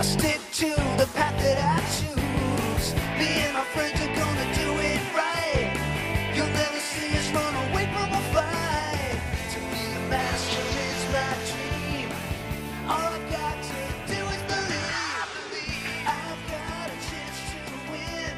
I stick to the path that I choose. Me and my friends are gonna do it right. You'll never see us run away from a fight. To be a master is my dream. All I've got to do is believe. I've got a chance to win.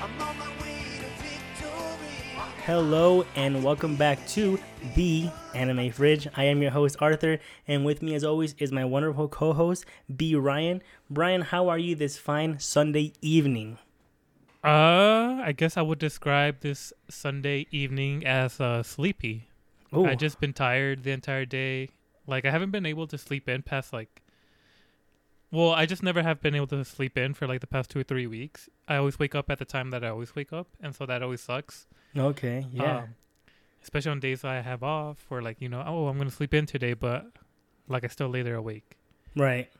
I'm on my way to victory. Hello and welcome back to the Anime Fridge. I am your host Arthur, and with me, as always, is my wonderful co-host B Ryan. Brian, how are you this fine Sunday evening? Uh, I guess I would describe this Sunday evening as uh, sleepy. Oh, I just been tired the entire day. Like I haven't been able to sleep in past like. Well, I just never have been able to sleep in for like the past two or three weeks. I always wake up at the time that I always wake up, and so that always sucks. okay, yeah, Um, especially on days I have off, where like you know, oh, I'm gonna sleep in today, but like I still lay there awake. right.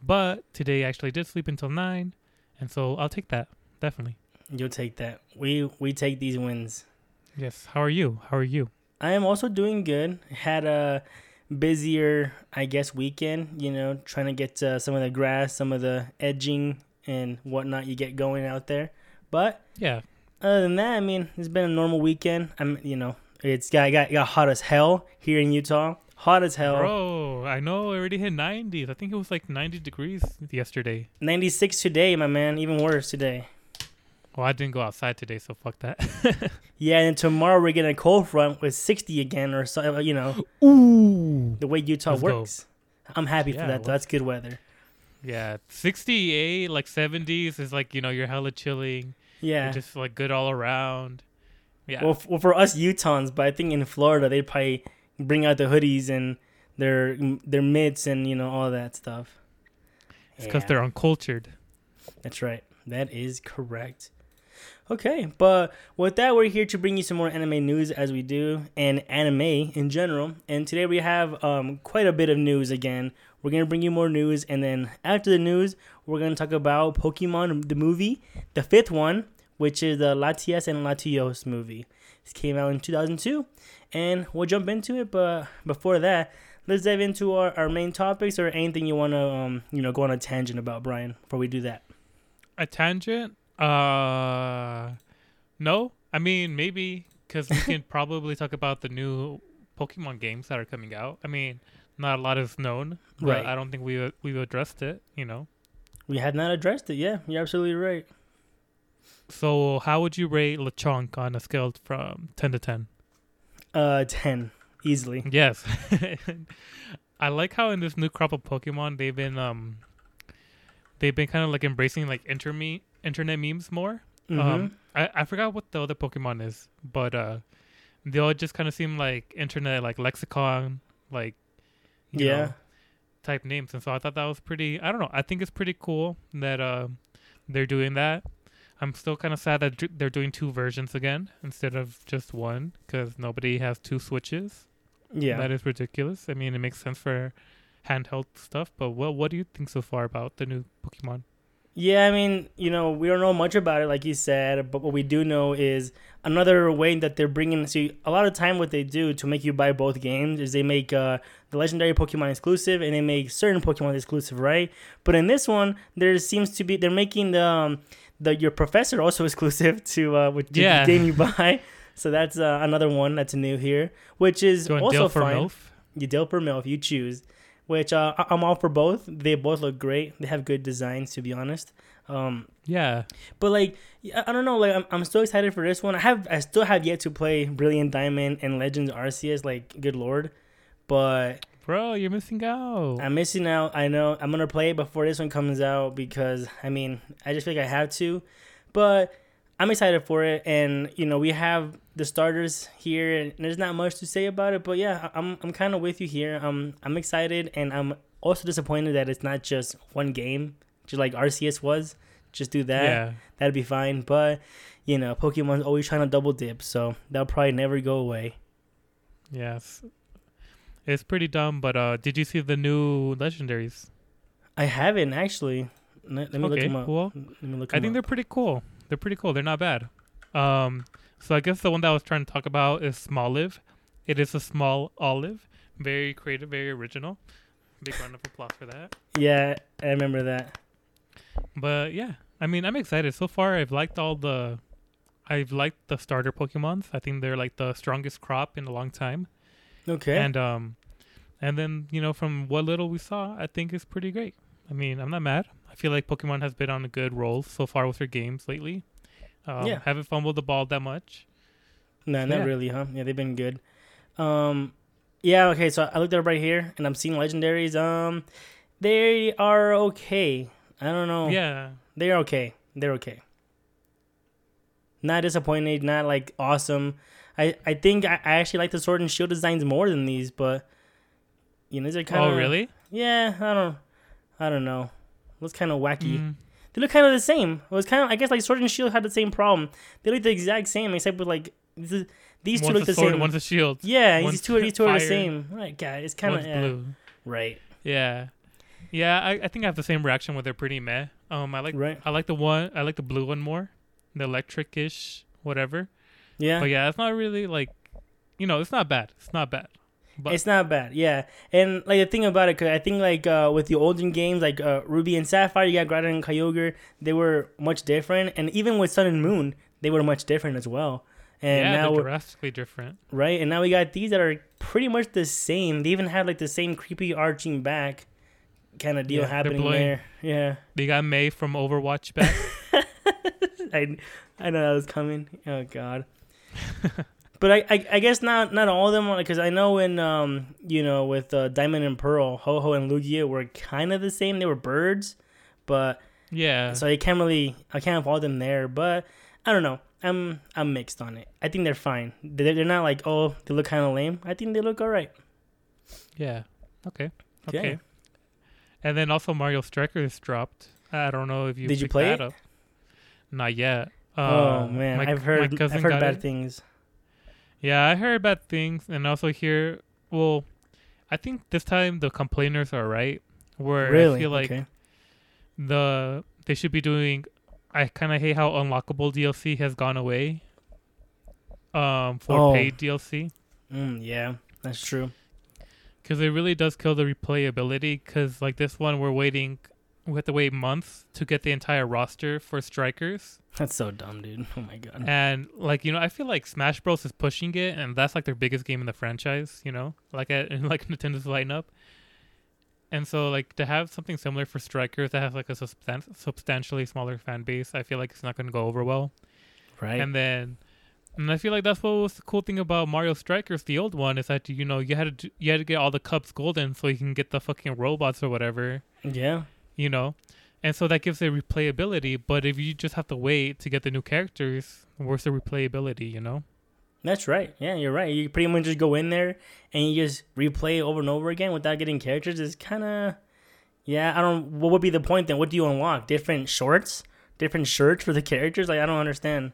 But today I actually did sleep until nine, and so I'll take that definitely. You'll take that. We we take these wins. Yes. How are you? How are you? I am also doing good. Had a busier, I guess, weekend. You know, trying to get uh, some of the grass, some of the edging and whatnot you get going out there. But Yeah. other than that, I mean, it's been a normal weekend. I'm, you know, it's got got, got hot as hell here in Utah. Hot as hell. Bro, I know it already hit 90s. I think it was like 90 degrees yesterday. 96 today, my man. Even worse today. Well, I didn't go outside today, so fuck that. Yeah, and tomorrow we're getting a cold front with 60 again, or so. You know, Ooh. the way Utah Let's go. works. I'm happy for that. Though. That's good weather. Yeah, 68, like 70s is like, you know, you're hella chilling. Yeah. You're just like good all around. Yeah. Well, f- well, for us Utahns, but I think in Florida they'd probably bring out the hoodies and their their mitts and you know all that stuff. it's because Yeah, they're uncultured. that's right. That is correct. Okay, but with that, we're here to bring you some more anime news as we do, and anime in general. And today we have um, quite a bit of news again. We're gonna bring you more news, and then after the news, we're gonna talk about Pokemon the movie, the fifth one, which is the Latias and Latios movie. This came out in 2002, and we'll jump into it. But before that, let's dive into our, our main topics or anything you wanna um you know go on a tangent about, Brian. Before we do that. A tangent? Uh, no. I mean, maybe because we can probably talk about the new Pokemon games that are coming out. I mean, not a lot is known, but Right. I don't think we we've addressed it. You know. We had not addressed it. Yeah, you're absolutely right. So, how would you rate Lechonk on a scale from ten to ten? Uh, ten easily. Yes, I like how in this new crop of Pokemon they've been um, they've been kind of like embracing like interme- internet memes more. Mhm. Um, I, I forgot what the other Pokemon is, but uh, they all just kind of seem like internet, like lexicon, like yeah, know, type names. And so I thought that was pretty. I don't know. I think it's pretty cool that uh, they're doing that. I'm still kind of sad that they're doing two versions again instead of just one because nobody has two switches. yeah. That is ridiculous. I mean, it makes sense for handheld stuff, but what what do you think so far about the new Pokemon? Yeah, I mean, you know, we don't know much about it, like you said, but what we do know is another way that they're bringing. See, a lot of time, what they do to make you buy both games is they make uh, the legendary Pokemon exclusive, and they make certain Pokemon exclusive, right? But in this one, there seems to be they're making the um, the your professor also exclusive to uh, which Yeah. game you buy. So that's uh, another one that's new here, which is also for fine. MILF? You deal per mill if you choose, which uh, I'm all for both. They both look great. They have good designs, to be honest. Um, Yeah. but like, I I don't know. Like, I'm, I'm so excited for this one. I have, I still have yet to play Brilliant Diamond and Legends Arceus. Like, good lord, but Bro, you're missing out. I'm missing out. I know I'm gonna play it before this one comes out because I mean, I just feel like I have to. But I'm excited for it, and you know, we have the starters here, and there's not much to say about it. But yeah, I'm I'm kind of with you here. I'm I'm excited, and I'm also disappointed that it's not just one game, just like Arceus was. Just do that. yeah. That'd be fine. But you know, Pokemon's always trying to double dip, so that'll probably never go away. Yes. It's pretty dumb, but uh did you see the new legendaries? I haven't actually. Let, let me look okay, them up. well, Let me look I think up. they're pretty cool. They're pretty cool. They're not bad. Um so I guess the one that I was trying to talk about is Smoliv. It is a small olive, very creative, very original. Big round of applause for that. Yeah, I remember that. But yeah, I mean, I'm excited. So far, I've liked all the, I've liked the starter Pokemons. I think they're like the strongest crop in a long time. Okay. And um, and then you know from what little we saw, I think it's pretty great. I mean, I'm not mad. I feel like Pokemon has been on a good roll so far with their games lately. Um, Yeah. Haven't fumbled the ball that much. no, so not yeah. really, huh? Yeah, they've been good. Um, yeah. Okay, so I looked up right here, and I'm seeing legendaries. Um, they are okay. I don't know. Yeah. They're okay. They're okay. Not disappointed. Not like awesome. I I think I, I actually like the sword and shield designs more than these, but you know these are kind of oh, really? Yeah, I don't, I don't know. Looks kind of wacky. Mm, They look kind of the same. It was kind of I guess like sword and shield had the same problem. They look the exact same except with like th- these two look the sword, same. one's a shield. yeah, one's these two are these two are the same. Right, guy. it's kind of yeah. blue. right, Yeah. Yeah, I, I think I have the same reaction where they're pretty meh. Um, I like right. I like the one I like the blue one more, the electric-ish whatever. Yeah, But yeah, it's not really like, you know, it's not bad. It's not bad. But it's not bad. Yeah, and like the thing about it, cause I think like uh, with the olden games like uh, Ruby and Sapphire, you got Groudon and Kyogre, they were much different, and even with Sun and Moon, they were much different as well. And yeah, now they're drastically different. right, and now we got these that are pretty much the same. They even have like the same creepy arching back kind of deal Yeah, happening there. Yeah, They got Mei from Overwatch back. I I know that was coming. Oh God. but I, I I guess not not all of them because I know in um you know with uh, Diamond and Pearl, Ho-Oh and Lugia were kind of the same. They were birds, but yeah. so I can't really I can't follow them there. But I don't know. I'm I'm mixed on it. I think they're fine. They're, they're not like oh they look kind of lame. I think they look all right. yeah. Okay. Yeah. Okay. And then also Mario Strikers dropped. I don't know if you Did you play that it? up. Not yet. oh Uh, man, my- I've heard I've heard bad it. things. Yeah, I heard bad things, and also hear. Well, I think this time the complainers are right. Where Really? I feel like okay. the they should be doing. I kind of hate how unlockable DLC has gone away. Um, for Oh. paid DLC, Mm, yeah, that's true. because it really does kill the replayability. Because like this one, we're waiting. We have to wait months to get the entire roster for strikers. That's so dumb, dude. Oh my god. And like you know, I feel like Smash Bros is pushing it, and that's like their biggest game in the franchise. You know, like at in like Nintendo's lineup. And so like to have something similar for Strikers that has like a substan- substantially smaller fan base, I feel like it's not going to go over well. Right. And then, and I feel like that's what was the cool thing about Mario Strikers, the old one, is that you know you had to you had to get all the cups golden so you can get the fucking robots or whatever yeah. You know and so that gives it replayability but if you just have to wait to get the new characters where's the replayability you know That's right. Yeah, you're right. You pretty much just go in there and you just replay over and over again without getting characters. It's kind of, yeah. I don't. What would be the point then? What do you unlock? Different shorts, different shirts for the characters? Like I don't understand.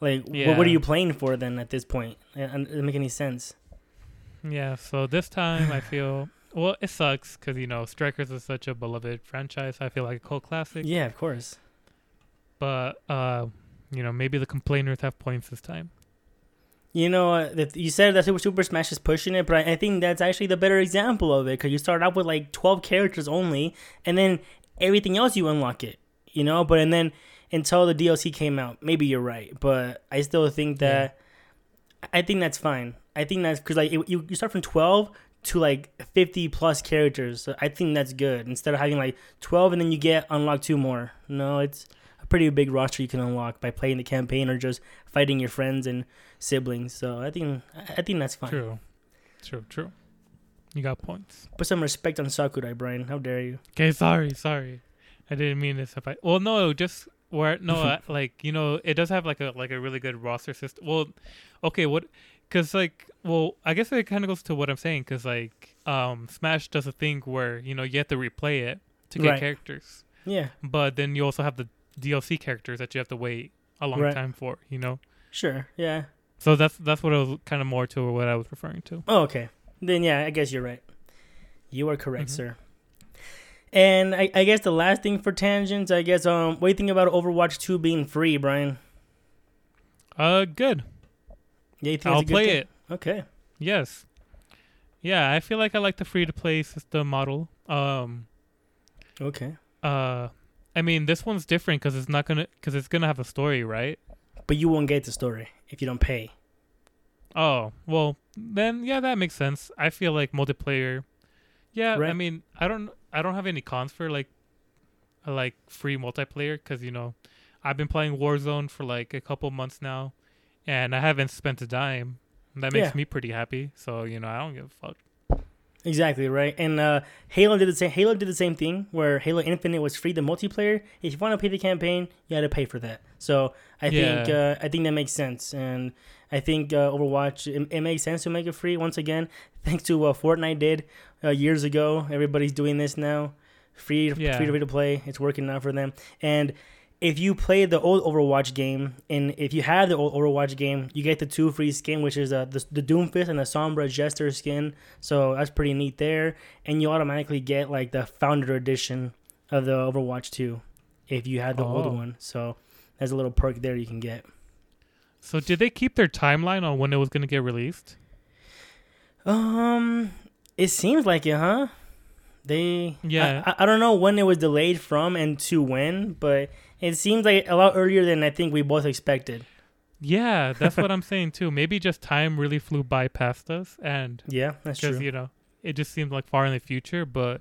Like what, what are you playing for then at this point? It it doesn't make any sense. yeah so this time i feel well it sucks because you know strikers is such a beloved franchise i feel like a cult classic Yeah, of course. but uh you know maybe the complainers have points this time You know, uh, that you said that Super Super Smash is pushing it, but I, think that's actually the better example of it because you start out with like twelve characters only, and then everything else you unlock it. You know, but and then until the DLC came out, maybe you're right, but I still think that I think that's fine. I think that's because like it, you you start from twelve to like fifty plus characters. So I think that's good instead of having like twelve and then you get unlock two more. No, it's a pretty big roster you can unlock by playing the campaign or just fighting your friends and siblings. So I think I think that's fine. true true true you got points Put some respect on Sakurai, Brian. How dare you? okay sorry sorry i didn't mean this if i well no just where no I- like you know it does have like a like a really good roster system well okay what because like well i guess it kind of goes to what i'm saying because like um smash does a thing where you know you have to replay it to get Right. characters Yeah, but then you also have the dlc characters that you have to wait a long Right. time for you know sure. Yeah. so that's that's what i was kind of more to what i was referring to Oh, okay. Then yeah, I guess you're right. You are correct, Mhm. sir. And I, I guess the last thing for tangents, I guess um, what do you think about Overwatch Two being free, Brian? uh good Yeah, you think i'll play it Okay. Yes. yeah, I feel like I like the free to play system model. Um, Okay. uh, I mean, this one's different because it's not gonna because it's gonna have a story, right? But you won't get the story if you don't pay. Oh, well, then yeah, that makes sense. I feel like multiplayer. Yeah, right. I mean, I don't I don't have any cons for like like free multiplayer cuz you know, I've been playing Warzone for like a couple months now and I haven't spent a dime. That makes Yeah. me pretty happy. So, you know, I don't give a fuck. Exactly right. And uh, Halo did the same. Halo did the same thing where Halo Infinite was free the multiplayer. If you want to pay the campaign, you had to pay for that. So I think uh, I think that makes sense, and I think uh, Overwatch it, it makes sense to make it free. Once again, thanks to what Fortnite did uh, years ago, everybody's doing this now. Free, Yeah. free to play. It's working out for them. And if you play the old Overwatch game, and if you have the old Overwatch game, you get the two free skin, which is uh, the, the Doomfist and the Sombra Jester skin. So that's pretty neat there. And you automatically get like the Founder Edition of the Overwatch 2 if you had the Oh. old one. So there's a little perk there you can get. So, did they keep their timeline on when it was going to get released? Um, it seems like it, huh? They Yeah. I, I, don't know when it was delayed from and to when, but it seems like a lot earlier than I think we both expected. Yeah, that's what I'm saying too. Maybe just time really flew by past us and Yeah, that's because true. you know it just seemed like far in the future but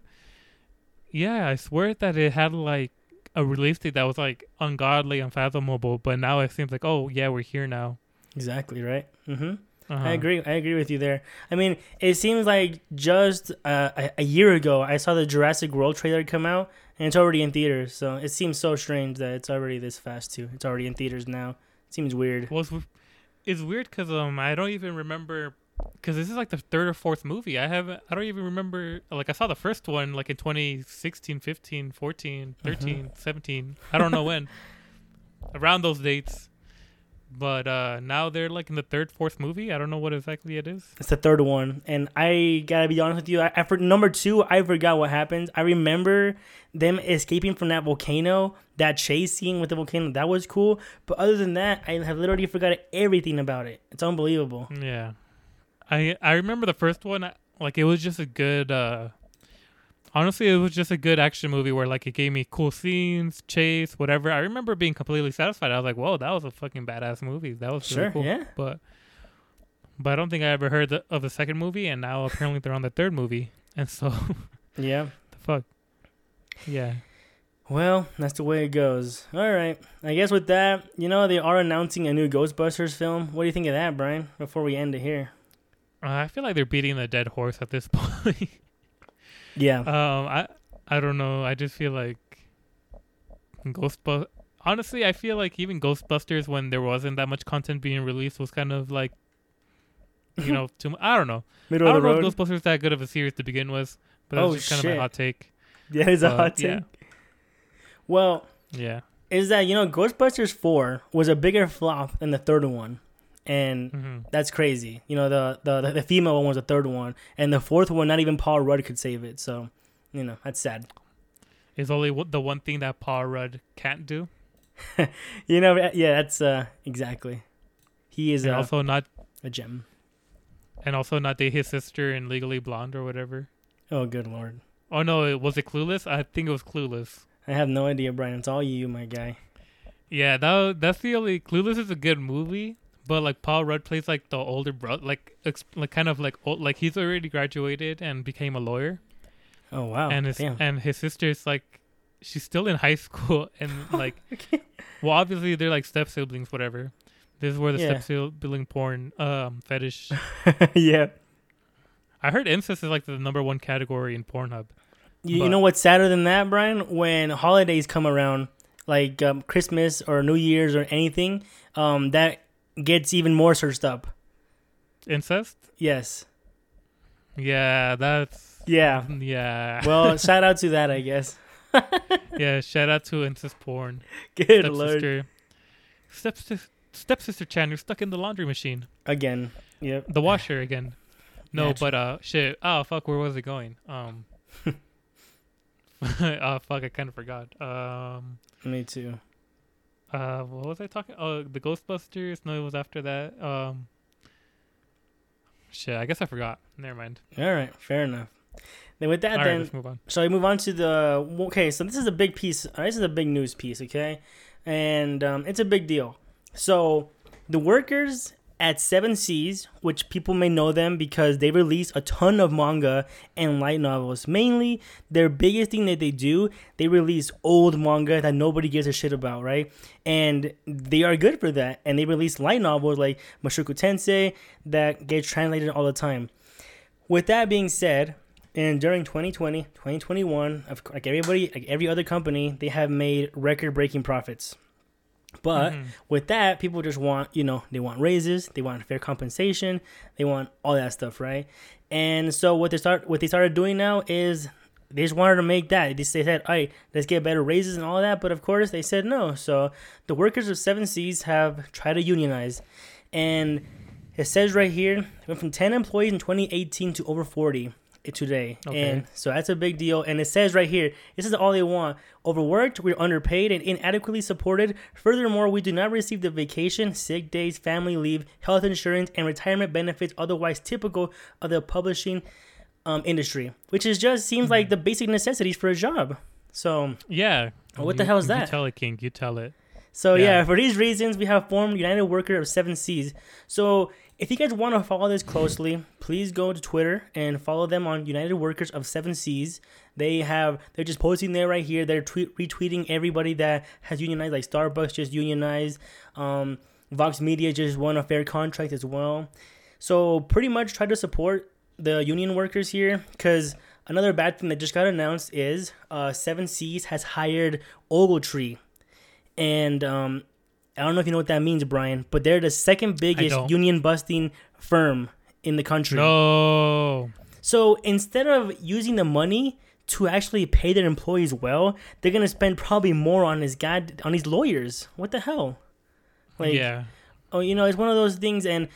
yeah i swear that it had like a release date that was like ungodly unfathomable but now it seems like oh yeah we're here now Exactly right. Mm-hmm. Uh-huh. I agree. I agree with you there. I mean, it seems like just uh, a, a year ago I saw the Jurassic World trailer come out, and it's already in theaters. So it seems so strange that it's already this fast too. It's already in theaters now. It seems weird. well, it's, it's weird because um i don't even remember because this is like the third or fourth movie i haven't i don't even remember like i saw the first one like in 2016 15 14 13 17 i don't know when around those dates but uh now they're like in the third fourth movie i don't know what exactly it is It's the third one, and I gotta be honest with you. I, I for number two, I forgot what happens. I remember them escaping from that volcano, that chase scene with the volcano. That was cool, but other than that, I have literally forgot everything about it. It's unbelievable. Yeah, I I remember the first one. Like it was just a good. uh Honestly, it was just a good action movie where like it gave me cool scenes, chase, whatever. I remember being completely satisfied. I was like, "Whoa, that was a fucking badass movie. That was really cool." yeah. But but I don't think I ever heard the, of the second movie, and now apparently they're on the third movie, and so Yeah. the fuck. Yeah. Well, that's the way it goes. All right. I guess with that, you know, they are announcing a new Ghostbusters film. What do you think of that, Brian? Before we end it here. Uh, I feel like they're beating the dead horse at this point. Yeah. Um, I I don't know. I just feel like Ghostbusters. Honestly, I feel like even Ghostbusters, when there wasn't that much content being released, was kind of like, you know, too. I don't know. Middle I of don't know if Ghostbusters is that good of a series to begin with, but that's Oh, just kind of shit. my hot take. yeah, it's a hot take. yeah. Well, Yeah. is that you know Ghostbusters four was a bigger flop than the third one, and hmm that's crazy. You know the the the female one was the third one, and the fourth one not even Paul Rudd could save it. So, you know that's sad. Is only the one thing that Paul Rudd can't do, You know, yeah, that's uh exactly. He is uh, also not, a gem. and also not date his sister in Legally Blonde or whatever. Oh, good lord. Oh no, it was it Clueless? I think it was Clueless. I have no idea, Brian. It's all you, my guy. Yeah, that that's the only Clueless is a good movie, but like Paul Rudd plays like the older brother, like ex- like kind of like old, like he's already graduated and became a lawyer, Oh wow. and his Damn. and his sister's like she's still in high school and like well obviously they're like step siblings whatever. This is where the Yeah. step sibling porn um fetish. yeah. I heard incest is like the number one category in Pornhub. You, you know what's sadder than that, Brian? When holidays come around, like um, Christmas or New Year's or anything, um, that gets even more searched up. Incest? Yes. Yeah, that's Yeah. yeah. Well, shout out to that, I guess. yeah, shout out to incest porn. Good lord. Stepsister. Stepsister, Chan, you're stuck in the laundry machine. Again. Yep. The washer again. No, Natural. but uh, shit. Oh fuck, where was it going? Um. oh fuck, I kind of forgot. Um. Me too. Uh, what was I talking? Oh, the Ghostbusters. No, it was after that. Um. Shit, I guess I forgot. Never mind. All right, fair enough. Then with that, All right, then let's move on. So we move on to the okay. So this is a big piece. uh, This is a big news piece, okay, and um, it's a big deal. So the workers at Seven Seas, which people may know them because they release a ton of manga and light novels. Mainly, their biggest thing that they do, they release old manga that nobody gives a shit about, right? And they are good for that. And they release light novels like Mushoku Tensei that get translated all the time. With that being said, and during 2020, 2021, like everybody, like every other company, they have made record-breaking profits. But Mhm. with that, people just want, you know, they want raises, they want fair compensation, they want all that stuff, right? And so what they start, what they started doing now is they just wanted to make that. They said, "All right, let's get better raises and all that." But of course, they said no. So the workers of Seven Seas have tried to unionize, and it says right here, it went from 10 employees in 2018 to over 40 today. Okay. And so that's a big deal. And it says right here, this is all they want. Overworked, we're underpaid and inadequately supported. Furthermore, we do not receive the vacation, sick days, family leave, health insurance, and retirement benefits otherwise typical of the publishing um, industry, which is just seems like the basic necessities for a job. So, Yeah. What the hell is You that? tell it, King. You tell it. so yeah. Yeah. for these reasons, we have formed United Worker of Seven Seas. So if you guys want to follow this closely, please go to Twitter and follow them on United Workers of Seven Seas. They have they're just posting there right here. They're tweet, retweeting everybody that has unionized, like Starbucks just unionized. Um, Vox Media just won a fair contract as well. So pretty much try to support the union workers here because another bad thing that just got announced is uh, Seven Seas has hired Ogletree, and um, I don't know if you know what that means, Brian, but they're the second biggest union busting firm in the country. No. So instead of using the money to actually pay their employees well, they're gonna spend probably more on his god on these lawyers. What the hell? Like, yeah. oh, you know, it's one of those things, and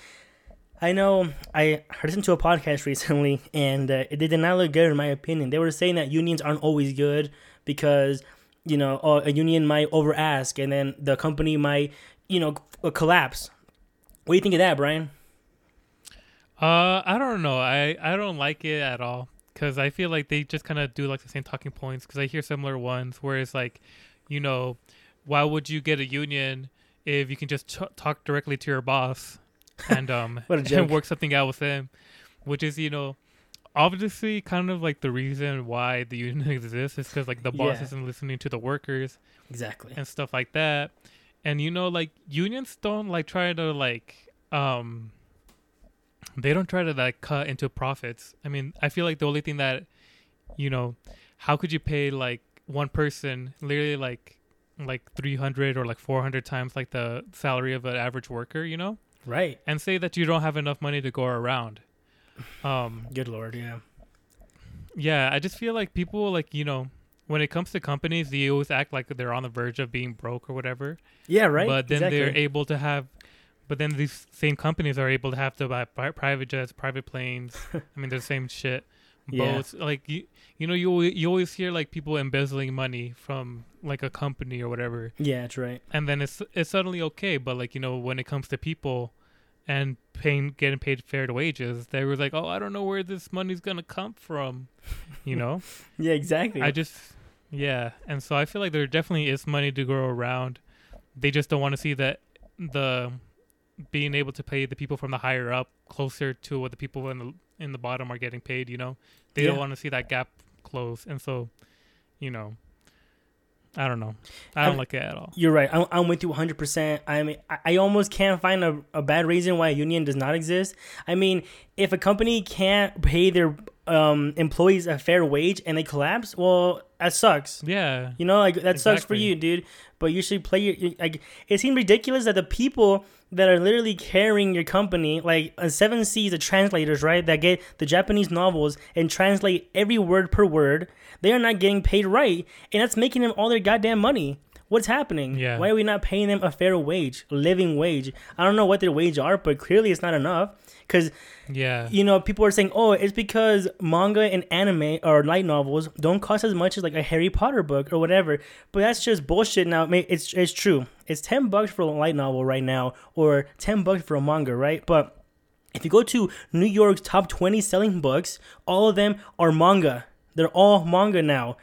I know I listened to a podcast recently, and uh, it did not look good in my opinion. They were saying that unions aren't always good because you know a union might over ask, and then the company might you know collapse. What do you think of that, Brian? Uh, I don't know. I I don't like it at all because I feel like they just kind of do like the same talking points. Because I hear similar ones where it's like, you know, why would you get a union if you can just ch- talk directly to your boss and um What a joke. and work something out with them, which is you know. Obviously, kind of like the reason why the union exists is because like the boss Yeah. isn't listening to the workers, Exactly. and stuff like that. And you know, like unions don't like try to like um they don't try to like cut into profits. I mean, I feel like the only thing that you know, how could you pay like one person literally like like 300 or like 400 times like the salary of an average worker, you know? Right. And say that you don't have enough money to go around. Um Good lord, yeah. yeah, I just feel like people like, you know, when it comes to companies, they always act like they're on the verge of being broke or whatever. Yeah, right. But then exactly. they're able to have, but then these same companies are able to have to buy pri- private jets, private planes. I mean, they're the same shit. Yeah. Like you, you know, you you always hear like people embezzling money from like a company or whatever, Yeah, that's right. and then it's it's suddenly okay. But like you know, when it comes to people and paying getting paid fair wages, they were like, oh, I don't know where this money's gonna come from. You know. Yeah, exactly. I just, yeah, and so I feel like there definitely is money to go around. They just don't want to see that the being able to pay the people from the higher up closer to what the people in the in the bottom are getting paid. You know, they Yeah. don't want to see that gap close, and so, you know, I don't know, I don't I'm- like it at all. You're right. I'm, I'm with you 100%. I mean, I, I almost can't find a, a bad reason why a union does not exist. I mean, if a company can't pay their um, employees a fair wage and they collapse, well, that sucks. Yeah, You know, like that sucks for you, dude. But you should play your, like. It seems ridiculous that the people that are literally carrying your company, like uh, Seven Seas, the translators, right, that get the Japanese novels and translate every word per word, they are not getting paid right, and that's making them all their goddamn money. What's happening? Yeah. Why are we not paying them a fair wage, a living wage? I don't know what their wage are, but clearly it's not enough. Because yeah, you know, people are saying, "Oh, it's because manga and anime or light novels don't cost as much as like a Harry Potter book or whatever." But that's just bullshit. Now, it's it's true. It's ten bucks for a light novel right now, or ten bucks for a manga, right? But If you go to New York's top 20 selling books, all of them are manga. They're all manga now.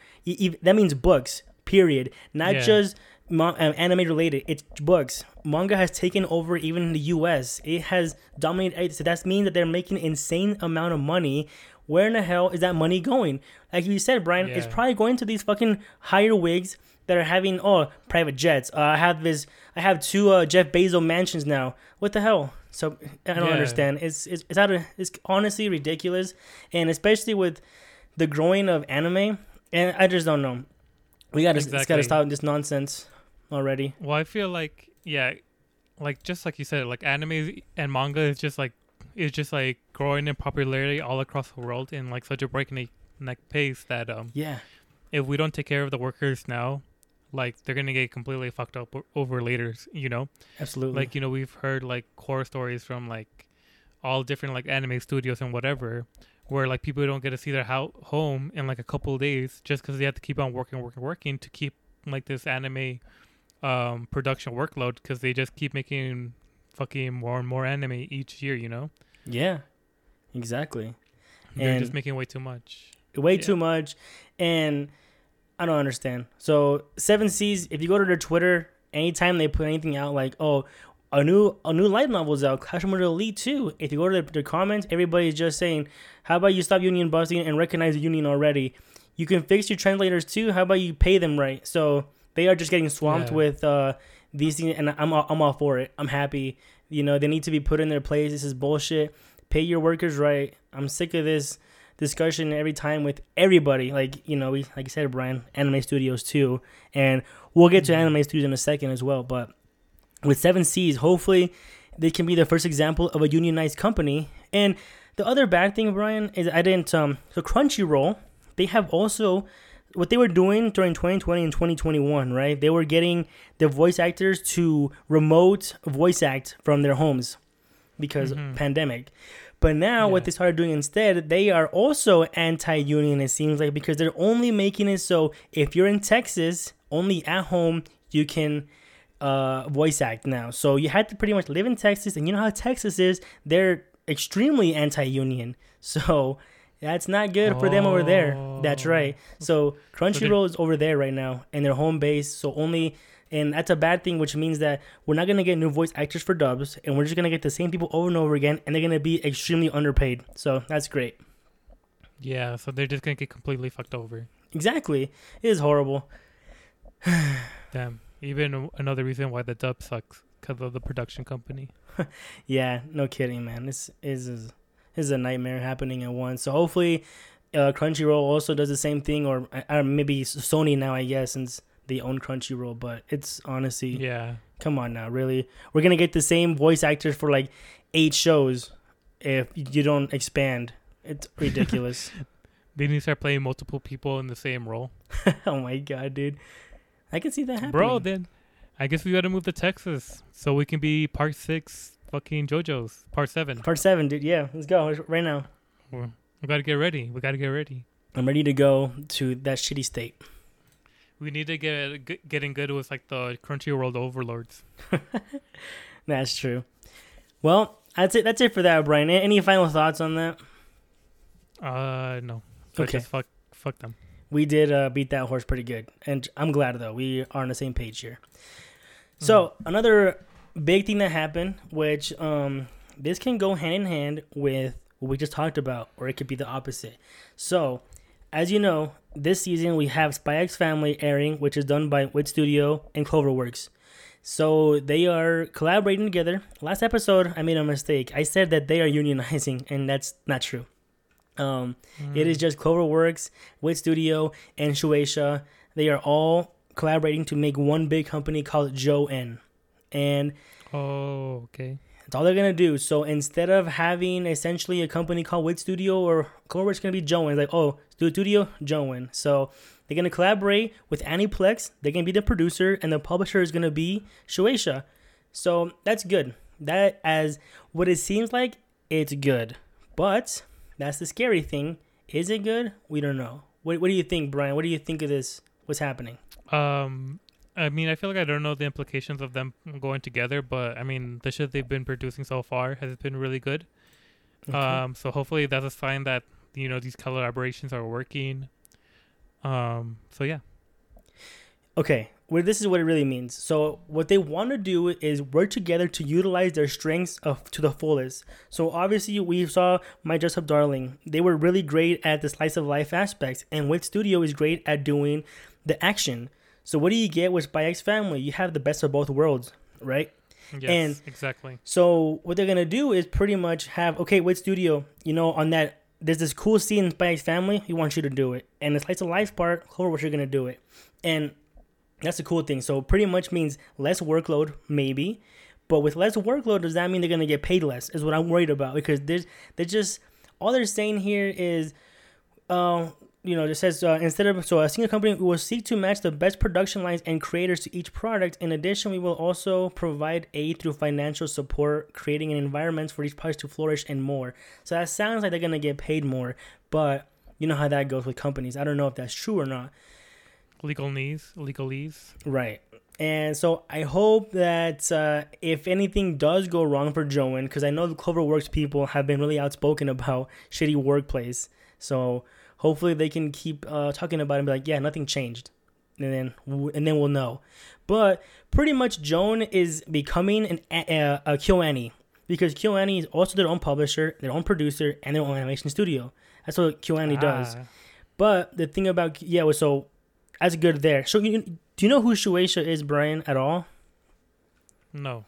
That means books, period. Not Yeah. just um, anime related. It's books. Manga has taken over even in the U.S. It has dominated. So that means that they're making insane amount of money. Where in the hell is that money going? Like you said, Brian, it's probably going to these fucking higher wigs that are having oh private jets. Uh, I have this. I have two uh, Jeff Bezos mansions now. What the hell? So I don't Yeah. understand. It's it's it's out of it's honestly ridiculous, and especially with the growing of anime, and I just don't know. We gotta it's gotta stop this nonsense already. Well, I feel like yeah, like just like you said, like anime and manga is just like is just like growing in popularity all across the world in like such a breakneck neck pace that um Yeah, if we don't take care of the workers now, like they're gonna get completely fucked up over later. You know, absolutely. like you know we've heard like horror stories from like all different like anime studios and whatever where like people don't get to see their ho- home in like a couple of days just because they have to keep on working working working to keep like this anime um production workload because they just keep making fucking more and more anime each year you know? Yeah, exactly. they're And- just making way too much. Way Yeah. too much. And i don't understand. So seven seas if you go to their twitter anytime they put anything out like oh a new a new light novel's out. Classroom of the Elite 2 if you go to their, their comments everybody's just saying how about you stop union busting and recognize the union already? You can fix your translators too. How about you pay them right? So they are just getting swamped Yeah. with uh these things and I'm all, I'm all for it. I'm happy. You know they need to be put in their place. This is bullshit. Pay your workers right. I'm sick of this discussion every time with everybody. Like you know, we like I said, Brian, anime studios too, and we'll get to Mhm. anime studios in a second as well. But with Seven Seas, hopefully they can be the first example of a unionized company. And the other bad thing, Brian, is I didn't. Um, so Crunchyroll, they have also what they were doing during 2020 and 2021, right? They were getting the voice actors to remote voice act from their homes because Mhm. pandemic. But now what they started doing instead, they are also anti-union. It seems like because they're only making it so if you're in Texas, only at home you can uh, voice act now. So you had to pretty much live in Texas, and you know how Texas is. They're extremely anti-union. So that's not good for them over there. That's Oh. right. So Crunchyroll is over there right now, and they're home base. So only, and that's a bad thing, which means that we're not gonna get new voice actors for dubs, and we're just gonna get the same people over and over again, and they're gonna be extremely underpaid. So that's great. yeah so they're just gonna get completely fucked over Exactly, it is horrible. damn even another reason why the dub sucks because of the production company Yeah, no kidding, man. This is is, this is a nightmare happening at once. So hopefully, uh, Crunchyroll also does the same thing, or, or maybe Sony now, I guess, since they own Crunchyroll. But it's honestly, yeah come on now, really, we're gonna get the same voice actors for like eight shows if you don't expand. It's ridiculous. they need to start playing multiple people in the same role oh my god, dude, I can see that happening. Bro, then I guess we gotta move to Texas so we can be part six fucking JoJo's. Part seven. Part seven, dude. Yeah, let's go right now. We're- We gotta get ready. We gotta get ready. I'm ready to go to that shitty state. We need to get get- getting good with like the Crunchyroll overlords. That's true. Well, that's it. That's it for that, Brian. Any final thoughts on that? Uh, no. So Okay. Just fuck, fuck them. We did uh, beat that horse pretty good, and I'm glad though we are on the same page here. So another big thing that happened, which um, this can go hand in hand with what we just talked about, or it could be the opposite. So, as you know, this season we have Spy X Family airing, which is done by Wit Studio and CloverWorks. So they are collaborating together. Last episode, I made a mistake. I said that they are unionizing, and that's not true. Um, It is just CloverWorks, Wit Studio, and Shueisha. They are all collaborating to make one big company called JOEN. And Oh, okay. that's all they're gonna do. So instead of having essentially a company called Wit Studio or CloverWorks gonna be JOEN, like oh Studio JOEN. So they're gonna collaborate with Aniplex. They're gonna be the producer, and the publisher is gonna be Shueisha. So that's good. That as what it seems like, it's good. But that's the scary thing. Is it good? We don't know. What What do you think, Brian? What do you think of this? What's happening? Um, I mean, I feel like I don't know the implications of them going together, but I mean, the shit they've been producing so far has been really good. Okay. Um, so hopefully that's a sign that you know these collaborations are working. Um, so yeah, Okay, well, this is what it really means. So, what they want to do is work together to utilize their strengths of, to the fullest. So, obviously, we saw My Dress Up Darling. They were really great at the slice of life aspects, and Wit Studio is great at doing the action. So, what do you get with Spy X Family? You have the best of both worlds, right? yes, And- exactly. So what they're gonna do is pretty much have okay, Wit Studio, you know, on that there's this cool scene in Spy X Family, we want you to do it. And the slice of life part, Cloverworks you're gonna do it. And that's the cool thing. So pretty much means less workload, maybe. But with less workload, does that mean they're gonna get paid less? Is what I'm worried about because there's they're just all they're saying here is uh, you know, it says uh, instead of so a single company will seek to match the best production lines and creators to each product. In addition, we will also provide aid through financial support, creating an environment for each product to flourish and more. So that sounds like they're gonna get paid more, but you know how that goes with companies. I don't know if that's true or not. Legal knees, legalese. Right. And so I hope that uh, if anything does go wrong for JOEN, because I know the CloverWorks people have been really outspoken about shitty workplace. So hopefully they can keep uh, talking about it and be like, yeah, nothing changed, and then and then we'll know. But pretty much JOEN is becoming an a, a, KyoAni because KyoAni is also their own publisher, their own producer, and their own animation studio. That's what KyoAni does. Ah, But the thing about yeah, well, so that's good there. So you, do you know who Shueisha is, Brian, at all? No.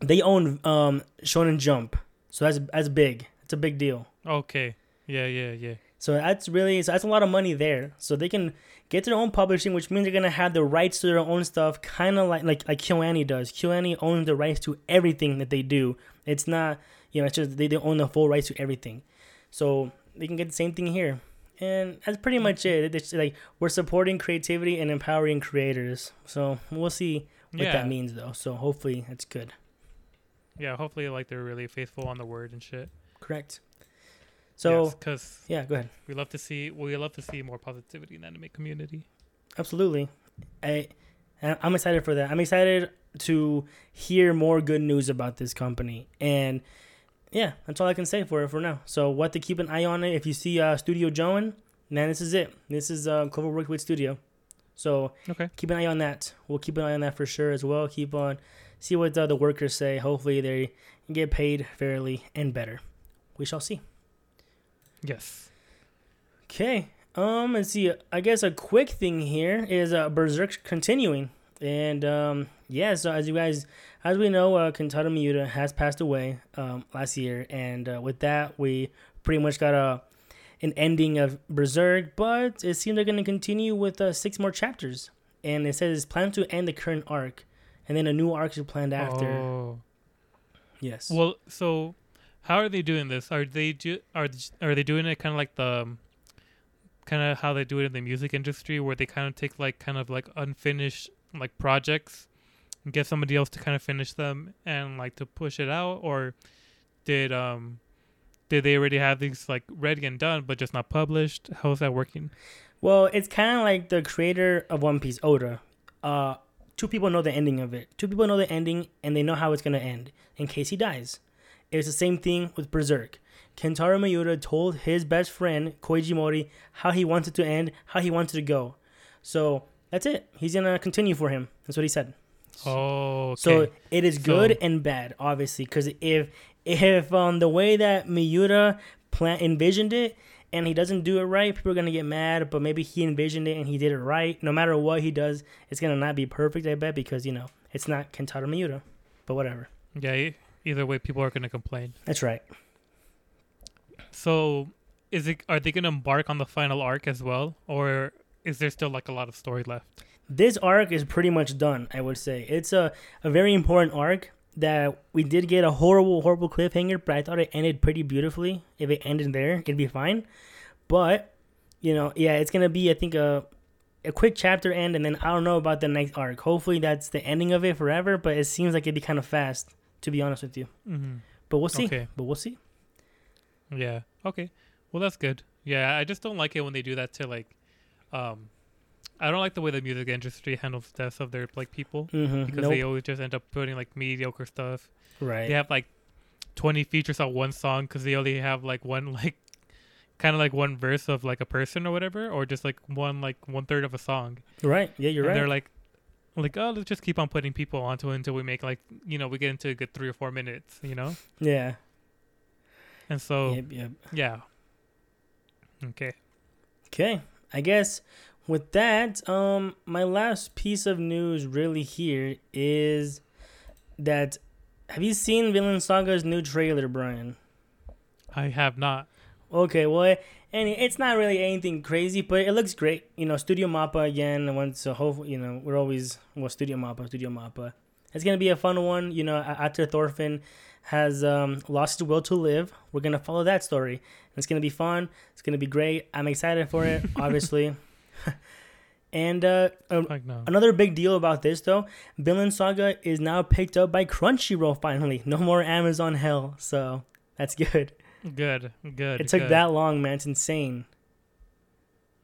They own um Shonen Jump, so that's that's big. It's a big deal. Okay. Yeah, yeah, yeah. So that's really so that's a lot of money there. So they can get their own publishing, which means they're gonna have the rights to their own stuff, kind of like like like KyoAni does. KyoAni owns the rights to everything that they do. It's not you know it's just they, they own the full rights to everything. So they can get the same thing here, and that's pretty much mm-hmm. it. It's like we're supporting creativity and empowering creators. So we'll see what yeah. that means though. So hopefully that's good. Yeah, hopefully like they're really faithful on the word and shit. Correct. So because yeah, go ahead. we love to see we love to see more positivity in the anime community. Absolutely. I- I'm excited for that. I'm excited to hear more good news about this company. And yeah, that's all I can say for it for now. So what to keep an eye on it. If you see uh, Studio JOEN, man, this is it. This is uh, Cloverworks Wit Studio. So Okay. keep an eye on that. We'll keep an eye on that for sure as well. Keep on see what uh, the workers say. Hopefully they get paid fairly and better. We shall see. Yes. Okay. Um, let's see. I guess a quick thing here is uh, Berserk continuing, and um, yeah. So as you guys, as we know, uh, Kentaro Miura has passed away um last year, and uh, with that, we pretty much got a an ending of Berserk. But it seems they're gonna continue with uh, six more chapters, and it says it's planned to end the current arc, and then a new arc is planned after. Oh. Yes. Well, so how are they doing this? Are they ju- are are they doing it kind of like the kind of how they do it in the music industry, where they kind of take like kind of like unfinished like projects get somebody else to kind of finish them and like to push it out, or did um did they already have these like ready and done but just not published? How is that working? Well, it's kind of like the creator of One Piece, Oda. Uh, two people know the ending of it. Two people know the ending, and they know how it's gonna end in case he dies. It's the same thing with Berserk. Kentaro Miura told his best friend Koichi Mori how he wanted to end, how he wanted to go. So that's it. He's gonna continue for him. That's what he said. Oh, okay. So it is good So- and bad, obviously, because if if um the way that Miura plan envisioned it and he doesn't do it right, people are gonna get mad. But maybe he envisioned it and he did it right. No matter what he does, it's gonna not be perfect. I bet because you know it's not Kentaro Miura. But whatever. yeah. Either way, people are gonna complain. That's right. So, is it are they gonna embark on the final arc as well, or is there still like a lot of story left? This arc is pretty much done. I would say it's a a very important arc. That we did get a horrible, horrible cliffhanger, but I thought it ended pretty beautifully. If it ended there, it'd be fine. But you know, yeah, it's gonna be I think a a quick chapter end, and then I don't know about the next arc. Hopefully, that's the ending of it forever. But it seems like it'd be kind of fast, to be honest with you. Mm-hmm. But we'll see. Okay. But we'll see. Yeah. Okay. Well, that's good. Yeah, I just don't like it when they do that to like, um, I don't like the way the music industry handles deaths of their like people Mm-hmm. because Nope. they always just end up putting like mediocre stuff. right. They have like 20 features on one song because they only have like one like kind of like one verse of like a person or whatever, or just like one like one third of a song. Right. Yeah, you're and right. They're like, like oh, let's just keep on putting people onto it until we make like you know we get into a good three or four minutes, you know. yeah. And so Yep. Yep. yeah. Okay. Okay. I guess with that, um, my last piece of news really here is that have you seen Vinland Saga's new trailer, Brian? I have not. Okay, well, and it's not really anything crazy, but it looks great. You know, Studio Mappa again. Once so hopefully, you know, we're always well, Studio Mappa, Studio Mappa. It's gonna be a fun one. You know, after Thorfinn has um, lost his will to live, we're gonna follow that story. It's gonna be fun. It's gonna be great. I'm excited for it, obviously. And uh, um, no. Another big deal about this though, Vinland Saga is now picked up by Crunchyroll finally. No more Amazon hell, so that's good. Good. Good. It took good. that long, man. It's insane.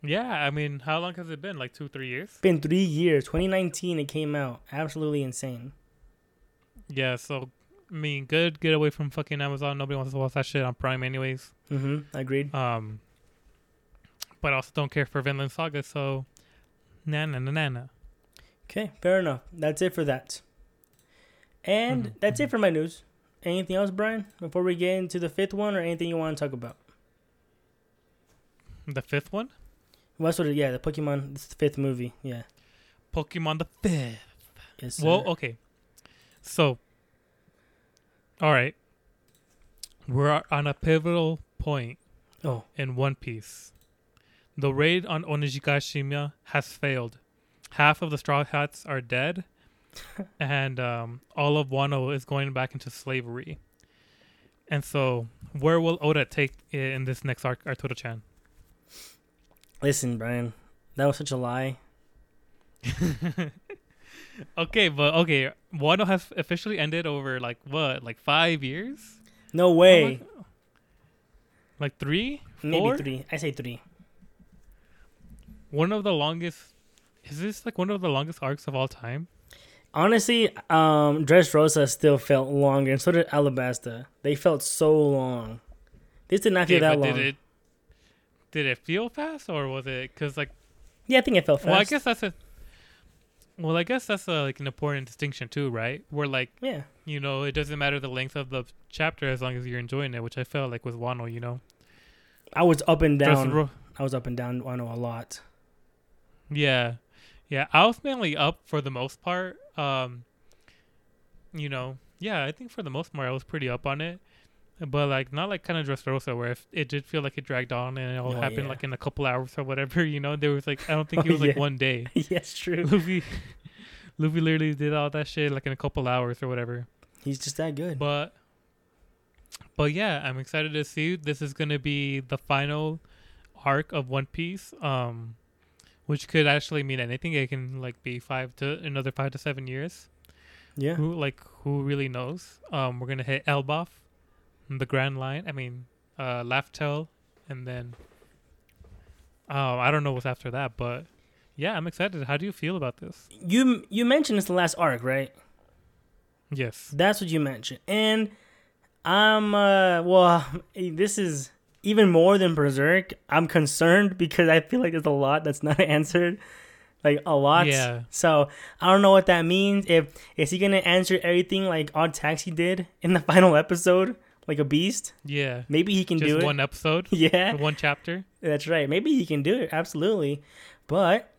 Yeah, I mean, how long has it been? Like two, three years? It's been three years. 2019 it came out. Absolutely insane. Yeah. So, I mean, good. Get away from fucking Amazon. Nobody wants to watch that shit on Prime, anyways. Mm-hmm. Agreed. Um, but I also don't care for Vinland Saga, so na na na na na. Okay, fair enough. That's it for that. And Mhm, that's it for my news. Anything else, Brian? Before we get into the fifth one, or anything you want to talk about? The fifth one, What's what? Yeah, the Pokemon the fifth movie. Yeah. Pokemon the fifth. Yes. Sir. Well, okay. So, all right, we're on a pivotal point Oh. in One Piece. The raid on Onigashima has failed. Half of the Straw Hats are dead, and um, all of Wano is going back into slavery. And so, where will Oda take it in this next arc, Arturo Chan? Listen, Brian. That was such a lie. okay, but okay, Wano has officially ended over like what, like five years? No way. Like three, Maybe three. I say three. One of the longest. Is this like one of the longest arcs of all time? Honestly, um, Dressrosa still felt longer, and so did Alabasta. They felt so long. This did not feel Yeah, that long. Did it, did it feel fast or was it because like? Yeah, I think it felt fast. Well, I guess that's a. Well, I guess that's a, like an important distinction too, right? Where like Yeah. you know it doesn't matter the length of the chapter as long as you're enjoying it, which I felt like with Wano, you know. I was up and down. I was up and down Wano a lot. Yeah, yeah. I was mainly up for the most part. Um, you know, yeah. I think for the most part, I was pretty up on it, but like not like kind of Dressrosa where if it did feel like it dragged on and it all Oh, happened yeah. like in a couple hours or whatever. You know, there was like I don't think Oh, it was like one day. yes, true. Luffy, Luffy literally did all that shit like in a couple hours or whatever. He's just that good. But, but yeah, I'm excited to see. This is gonna be the final arc of One Piece. Um, which could actually mean anything. It can like be five to another five to seven years. yeah. Who like who really knows? Um, we're gonna hit Elbaf, the Grand Line. I mean, uh, Laftel, and then. Um, I don't know what's after that, but yeah, I'm excited. How do you feel about this? You you mentioned it's the last arc, right? Yes. That's what you mentioned. And I'm uh well, this is even more than Berserk. I'm concerned because I feel like there's a lot that's not answered. Like a lot. Yeah. So I don't know what that means. If is he gonna answer everything like Odd Taxi did in the final episode, like a beast? Yeah. Maybe he can Just do it. one episode, yeah. one chapter. That's right. Maybe he can do it. Absolutely. But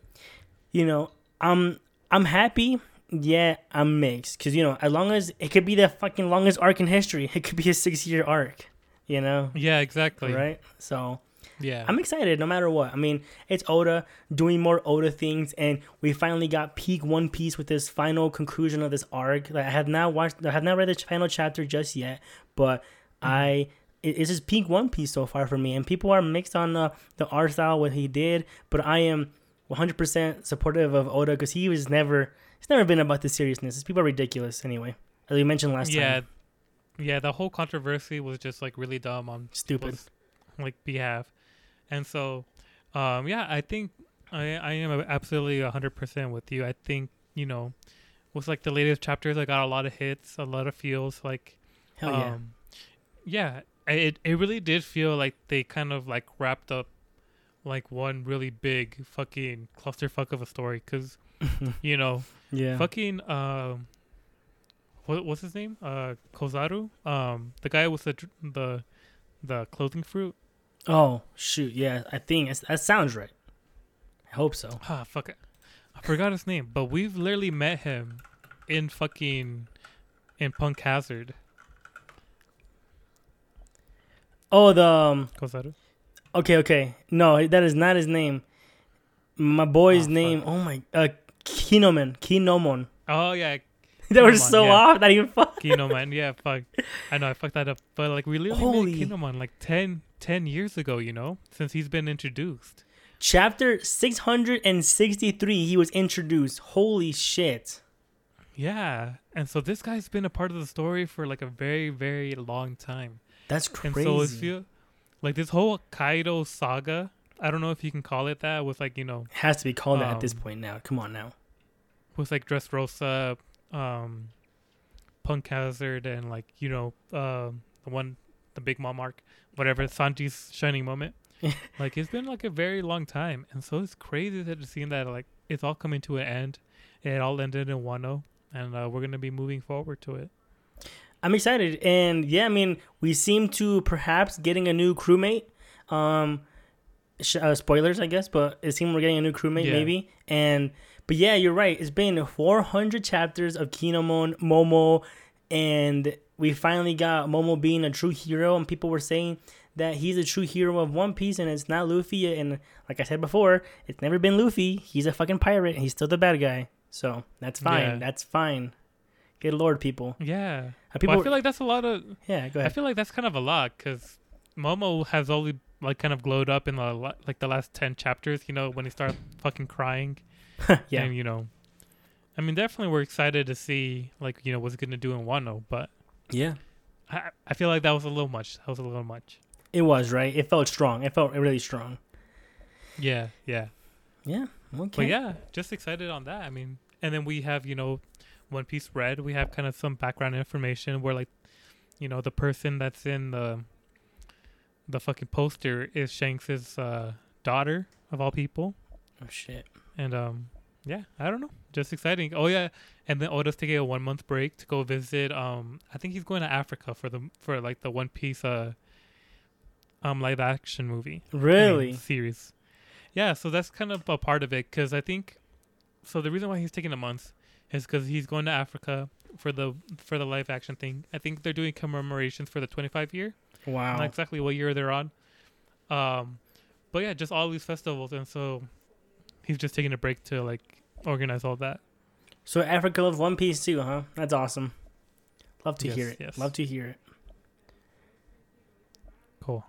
you know, I'm I'm happy. Yeah, I'm mixed because you know, as long as it could be the fucking longest arc in history, it could be a six year arc. You know, Yeah, exactly. right? So Yeah. I'm excited no matter what. I mean, it's Oda doing more Oda things, and we finally got peak One Piece with this final conclusion of this arc. Like I have not watched, I have not read the final chapter just yet, but mm-hmm. I it, it's just peak One Piece so far for me. And people are mixed on the the art style what he did, but I am 100% supportive of Oda because he was never it's never been about the seriousness. People are ridiculous anyway, as we mentioned last yeah. time. Yeah, the whole controversy was just like really dumb on Stupid. like behalf. And so um yeah, I think I I am absolutely 100% with you. I think, you know, with like the latest chapters I got a lot of hits, a lot of feels like Hell yeah. um yeah, it it really did feel like they kind of like wrapped up like one really big fucking clusterfuck of a story because you know yeah. fucking um what what's his name uh Kozaru um the guy with the the the clothing fruit Oh shoot, yeah. I think that sounds right. I hope so. ah fuck it I forgot his name but we've literally met him in fucking in Punk Hazard Oh, the um, Kozaru okay, okay. No, that is not his name. My boy's Oh, name. fuck. Oh my, uh, Kinomon, Kinomon. oh yeah That Kinomon, so yeah. off. Not even fuck. Kino man yeah fuck I know I fucked that up but like we literally Holy- met Kinomon like 10 10 years ago you know since he's been introduced Chapter six hundred and sixty-three. He was introduced. Holy shit. Yeah. And so this guy's been a part of the story for like a very, very long time. That's crazy. And so it like this whole Kaido saga, I don't know if you can call it that, with like, you know, Has to be called that at this Um, point now. Come on now. with like Dressrosa, um, Punk Hazard, and like, you know, uh, the one, the Big Mom arc, whatever, Sanji's shining moment. like, it's been like a very long time. And so it's crazy that to seeing that, like, it's all coming to an end. It all ended in Wano. And uh, we're going to be moving forward to it. I'm excited, and yeah, I mean, we seem to perhaps getting a new crewmate. Um, sh- uh, spoilers, I guess, but it seems we're getting a new crewmate, Yeah. maybe. And but yeah, you're right. It's been 400 chapters of Kinemon, Momo, and we finally got Momo being a true hero. And people were saying that he's a true hero of One Piece, and it's not Luffy. And like I said before, it's never been Luffy. He's a fucking pirate, and he's still the bad guy. So that's fine. Yeah. That's fine. Good lord, people. Yeah. People Well, I feel like that's a lot of. yeah, go ahead. I feel like that's kind of a lot because Momo has only like kind of glowed up in the like the last ten chapters. You know when he started fucking crying. yeah. And you know, I mean, definitely we're excited to see like you know what's gonna do in Wano, but Yeah. I I feel like that was a little much. That was a little much. It was, right? It felt strong. It felt really strong. Yeah. Yeah. Yeah. Okay. But yeah, just excited on that. I mean, and then we have you know, One Piece Red. We have kind of some background information where like, you know, the person that's in the the fucking poster is Shanks's uh, daughter of all people, Oh shit. And um, yeah, I don't know, just exciting. Oh yeah, and then Oda's taking a one month break to go visit. Um, I think he's going to Africa for the for like the One Piece uh um live action movie. I mean, Really? series. Yeah, so that's kind of a part of it because I think so. The reason why he's taking a month is because he's going to Africa for the for the live action thing. I think they're doing commemorations for the 25 year. Wow. Not exactly what year they're on. Um, but yeah, just all these festivals, and so he's just taking a break to like organize all that. So Africa loves One Piece too, huh? That's awesome. Love to Yes, hear it. yes. Love to hear it. Cool.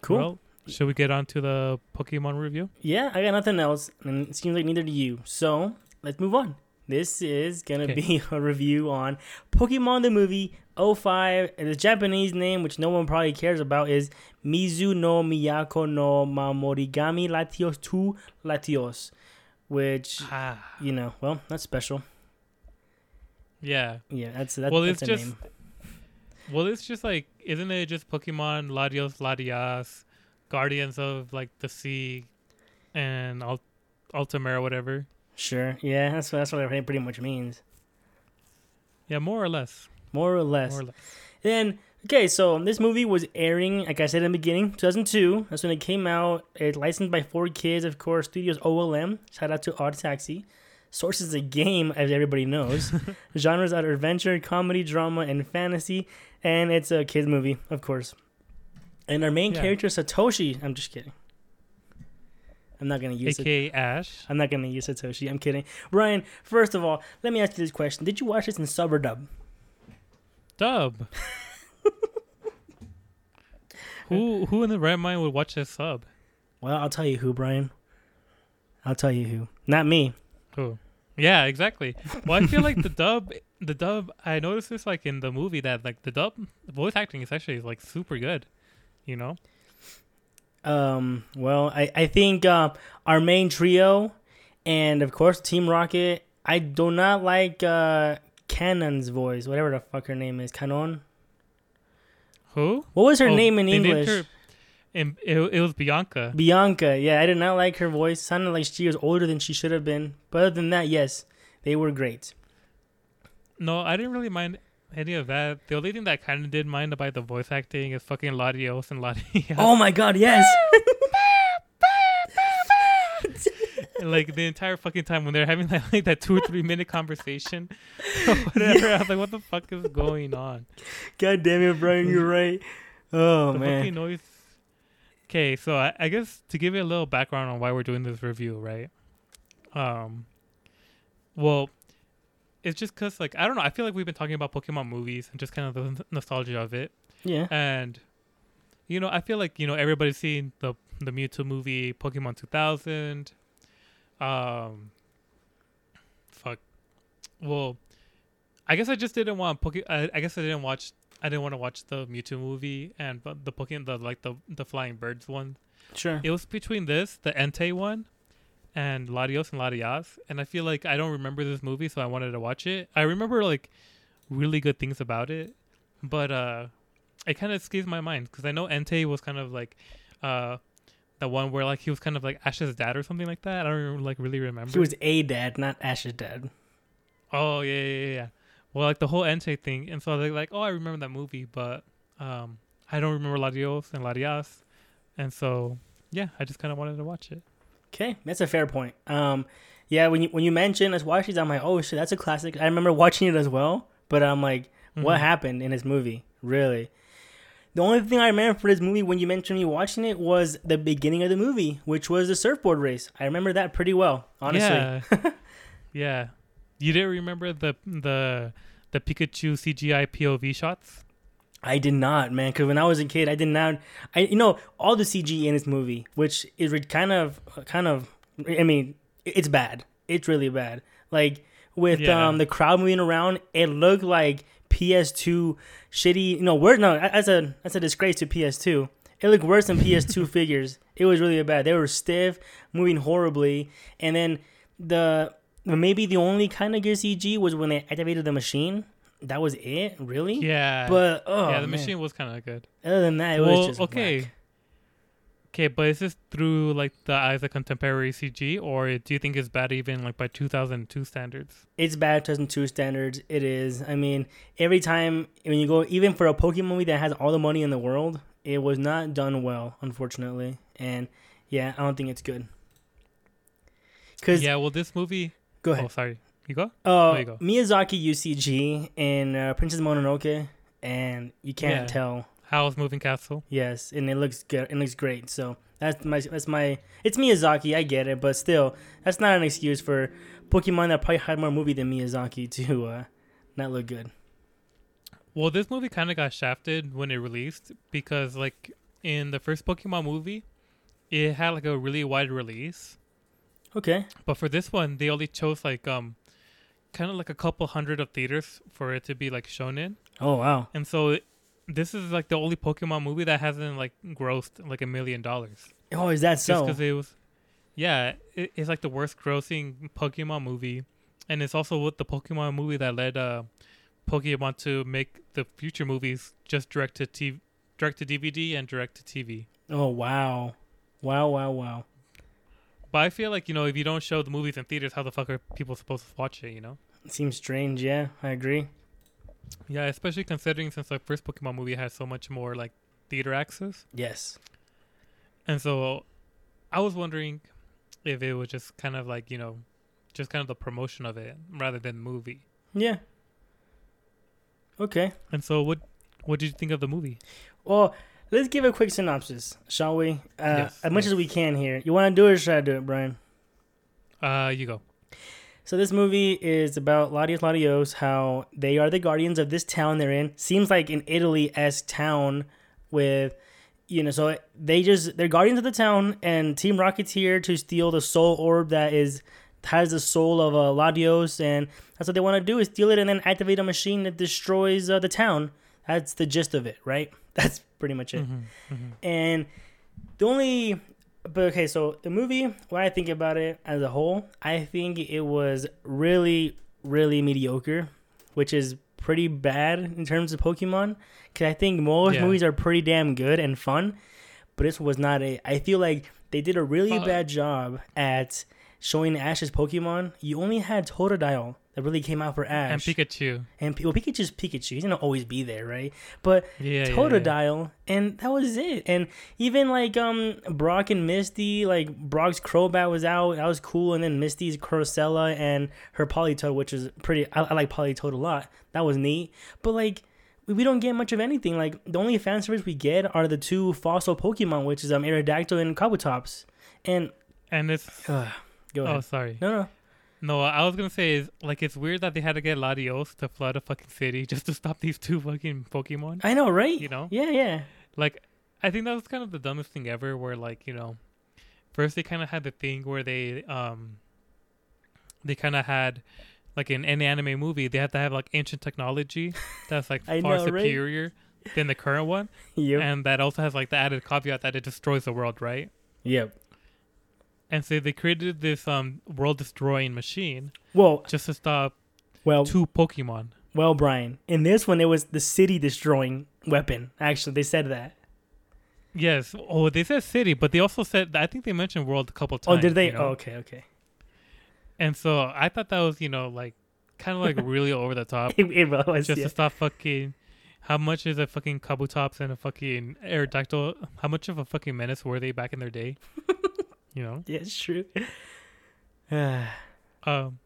Cool. Well, should we get on to the Pokemon review? yeah, I got nothing else, and it seems like neither do you. So let's move on. This is gonna Okay. be a review on Pokemon the movie 05. And the Japanese name, which no one probably cares about, is Mizu no Miyako no Mamorigami Latias to Latios. Which, Ah, you know, well, that's special. yeah. Yeah, that's that's, Well, that's it's a just- name. Well, it's just like, isn't it just Pokemon, Latios, Latias, Guardians of like the Sea, and Alt- whatever? Sure. Yeah, that's that's what it pretty much means, Yeah, more or less. More or less. More or less. Then okay, so this movie was airing, like I said in the beginning, 2002. That's when it came out. It licensed by 4Kids, of course. Studios OLM. Shout out to Odd Taxi. Source is a game, as everybody knows. Genres are adventure, comedy, drama, and fantasy. And it's a kids movie, of course. And our main Yeah. character Satoshi. I'm just kidding. I'm not gonna use it. Ash. I'm not gonna use Satoshi. I'm kidding. Brian, first of all, let me ask you this question: Did you watch this in sub or dub? Dub. who who in the right mind would watch this sub? Well, I'll tell you who, Brian. I'll tell you who. Not me. Who? Yeah, exactly. Well, I feel like the dub, the dub. I noticed this like in the movie that like the dub voice acting is actually like super good. You know? Um. Well, I I think uh, our main trio, and of course Team Rocket. I do not like uh Kanon's voice, whatever the fuck her name is. Canon. Who? What was her Oh, name in English? her- it, it was Bianca. Bianca. Yeah, I did not like her voice. Sounded like she was older than she should have been. But other than that, yes, they were great. No, I didn't really mind any of that. The only thing that I kind of did mind about the voice acting is fucking Latios and Latias. Oh my god, yes. like the entire fucking time when they're having that, like that two or three minute conversation or whatever. I was like, what the fuck is going on? god damn it, Brian, you're right. Oh the man. fucking noise. Okay, so I, I guess to give you a little background on why we're doing this review, right? Um, well, it's just cause like I don't know. I feel like we've been talking about Pokemon movies and just kind of the nostalgia of it, Yeah. and you know, I feel like you know everybody's seen the the Mewtwo movie, Pokemon 2000. Um, fuck. Well, I guess I just didn't want Poke. I, I guess I didn't watch. I didn't want to watch the Mewtwo movie and but the Pokemon, the like the the flying birds one. Sure. It was between this, the Entei one, and Latios and Latias, and I feel like I don't remember this movie, so I wanted to watch it. I remember like really good things about it, but uh, it kind of escapes my mind because I know Entei was kind of like uh the one where like he was kind of like Ash's dad or something like that. I don't like really remember. He was a dad, not Ash's dad. Oh yeah, yeah, yeah. Well, like the whole Entei thing, and so I was like, oh, I remember that movie, but um, I don't remember Latios and Latias, and so yeah, I just kind of wanted to watch it. Okay, that's a fair point. Um, yeah, when you when you mentioned us watching, I'm like, oh shit, that's a classic. I remember watching it as well, but I'm like, what Mhm. happened in this movie? Really? The only thing I remember for this movie when you mentioned me watching it was the beginning of the movie, which was the surfboard race. I remember that pretty well, honestly. Yeah. yeah. You didn't remember the the the Pikachu CGI POV shots? I did not, man. Because when I was a kid, I did not. I you know all the CG in this movie, which is kind of kind of. I mean, it's bad. It's really bad. Like with Yeah. um the crowd moving around, it looked like PS2 shitty. You know, word no, that's a that's a disgrace to PS2. It looked worse than PS2 figures. It was really bad. They were stiff, moving horribly, and then the maybe the only kind of good CG was when they activated the machine. That was it, really. Yeah. But oh, yeah, the man. machine was kind of good. Other than that, it was just okay. whack. Okay, but is this through like the eyes of contemporary CG, or do you think it's bad even like by 2002 standards? It's bad 2002 standards. It is. I mean, every time when you go, even for a Pokemon movie that has all the money in the world, it was not done well, unfortunately. And yeah, I don't think it's good. Cause Yeah, well, this movie. go ahead. Oh, sorry. You go. Uh, there you go. Miyazaki UCG and uh, Princess Mononoke, and you can't Yeah. tell. Howl's Moving Castle. Yes, and it looks good. It looks great. So that's my that's my. It's Miyazaki. I get it, but still, that's not an excuse for Pokemon that probably had more movie than Miyazaki to uh, not look good. Well, this movie kind of got shafted when it released because, like, in the first Pokemon movie, it had like a really wide release. Okay. But for this one, they only chose like um, kind of like a couple hundred of theaters for it to be like shown in, Oh wow. and so it, this is like the only Pokemon movie that hasn't like grossed like a million dollars. Oh, is that so? because it was, yeah, it, it's like the worst grossing Pokemon movie, and it's also what the Pokemon movie that led uh, Pokemon to make the future movies just direct to TV, direct to DVD and direct to TV. Oh wow, wow, wow, wow. But I feel like you know if you don't show the movies in theaters, how the fuck are people supposed to watch it? You know? It Seems strange. Yeah, I agree. Yeah, especially considering since the first Pokemon movie had so much more like theater access, Yes. and so I was wondering if it was just kind of like you know, just kind of the promotion of it rather than movie. Yeah. Okay. And so, what what did you think of the movie? Well, let's give a quick synopsis, shall we? Uh, Yes, as much yes. as we can here. You want to do it or should I do it, Brian? Uh, you go. So this movie is about Latios Latios, how they are the guardians of this town they're in. Seems like an Italy-esque town with, you know, so they just they're guardians of the town, and Team Rocket's here to steal the soul orb that is has the soul of uh, Latios, and that's what they want to do is steal it and then activate a machine that destroys uh, the town. That's the gist of it, right? That's pretty much it. Mm-hmm, And the only, but okay, so the movie, when I think about it as a whole, I think it was really, really mediocre, which is pretty bad in terms of Pokemon. Cause I think most Yeah. movies are pretty damn good and fun, but this was not a. I feel like they did a really bad job at showing Ash's Pokemon. You only had Totodile that really came out for Ash. and Pikachu. and well, Pikachu's Pikachu. He's gonna always be there, right? But Yeah, yeah, yeah. Totodile, and that was it. And even like um Brock and Misty, like Brock's Crobat was out, that was cool. And then Misty's Corsola and her Politoed, which is pretty. I, I like Politoed a lot. That was neat. But like. We we don't get much of anything. Like the only fan service we get are the two fossil Pokemon, which is um Aerodactyl and Kabutops. And And it's uh, go oh sorry. No, no. No, I was gonna say is like it's weird that they had to get Latios to flood a fucking city just to stop these two fucking Pokemon. I know, right? You know? Yeah, yeah. Like I think that was kind of the dumbest thing ever. Where like you know, first they kind of had the thing where they um they kind of had like in any anime movie they have to have like ancient technology that's like far know, right? superior than the current one, Yep. and that also has like the added caveat that it destroys the world, right? yep. And so they created this um world destroying machine Well, just to stop well, two Pokemon. Well, Brian, in this one, it was the city destroying weapon. Actually, they said that. Yes. Oh, they said city, but they also said I think they mentioned world a couple times. Oh, did they? you know? Oh, okay, okay. And so I thought that was you know like kind of like really over the top, It, it was. just yeah. to stop fucking. How much is a fucking Kabutops and a fucking Aerodactyl? How much of a fucking menace were they back in their day? you know. yeah, it's true. Um,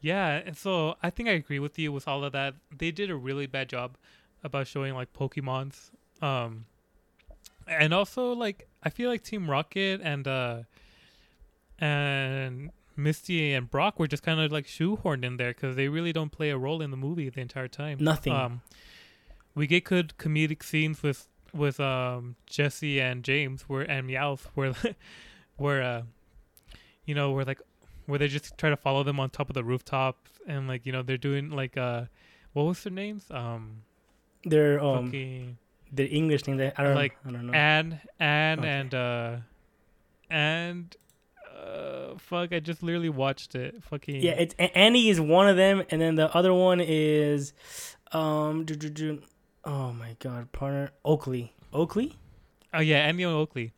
yeah, and so I think I agree with you with all of that. They did a really bad job about showing like Pokemon's. Um, and also like I feel like Team Rocket and uh and Misty and Brock were just kind of like shoehorned in there because they really don't play a role in the movie the entire time. Nothing. Um, we get good comedic scenes with with um Jesse and James where and Meowth where where uh you know where like where they just try to follow them on top of the rooftop and like you know they're doing like uh what was their names um they're um fucking the English name. That I don't Like, I don't know. Anne Anne Okay. and uh and uh fuck I just literally watched it fucking yeah, it's Annie is one of them, and then the other one is um. Oh my god, partner Oakley. Oakley. Oh yeah, Annie and Oakley.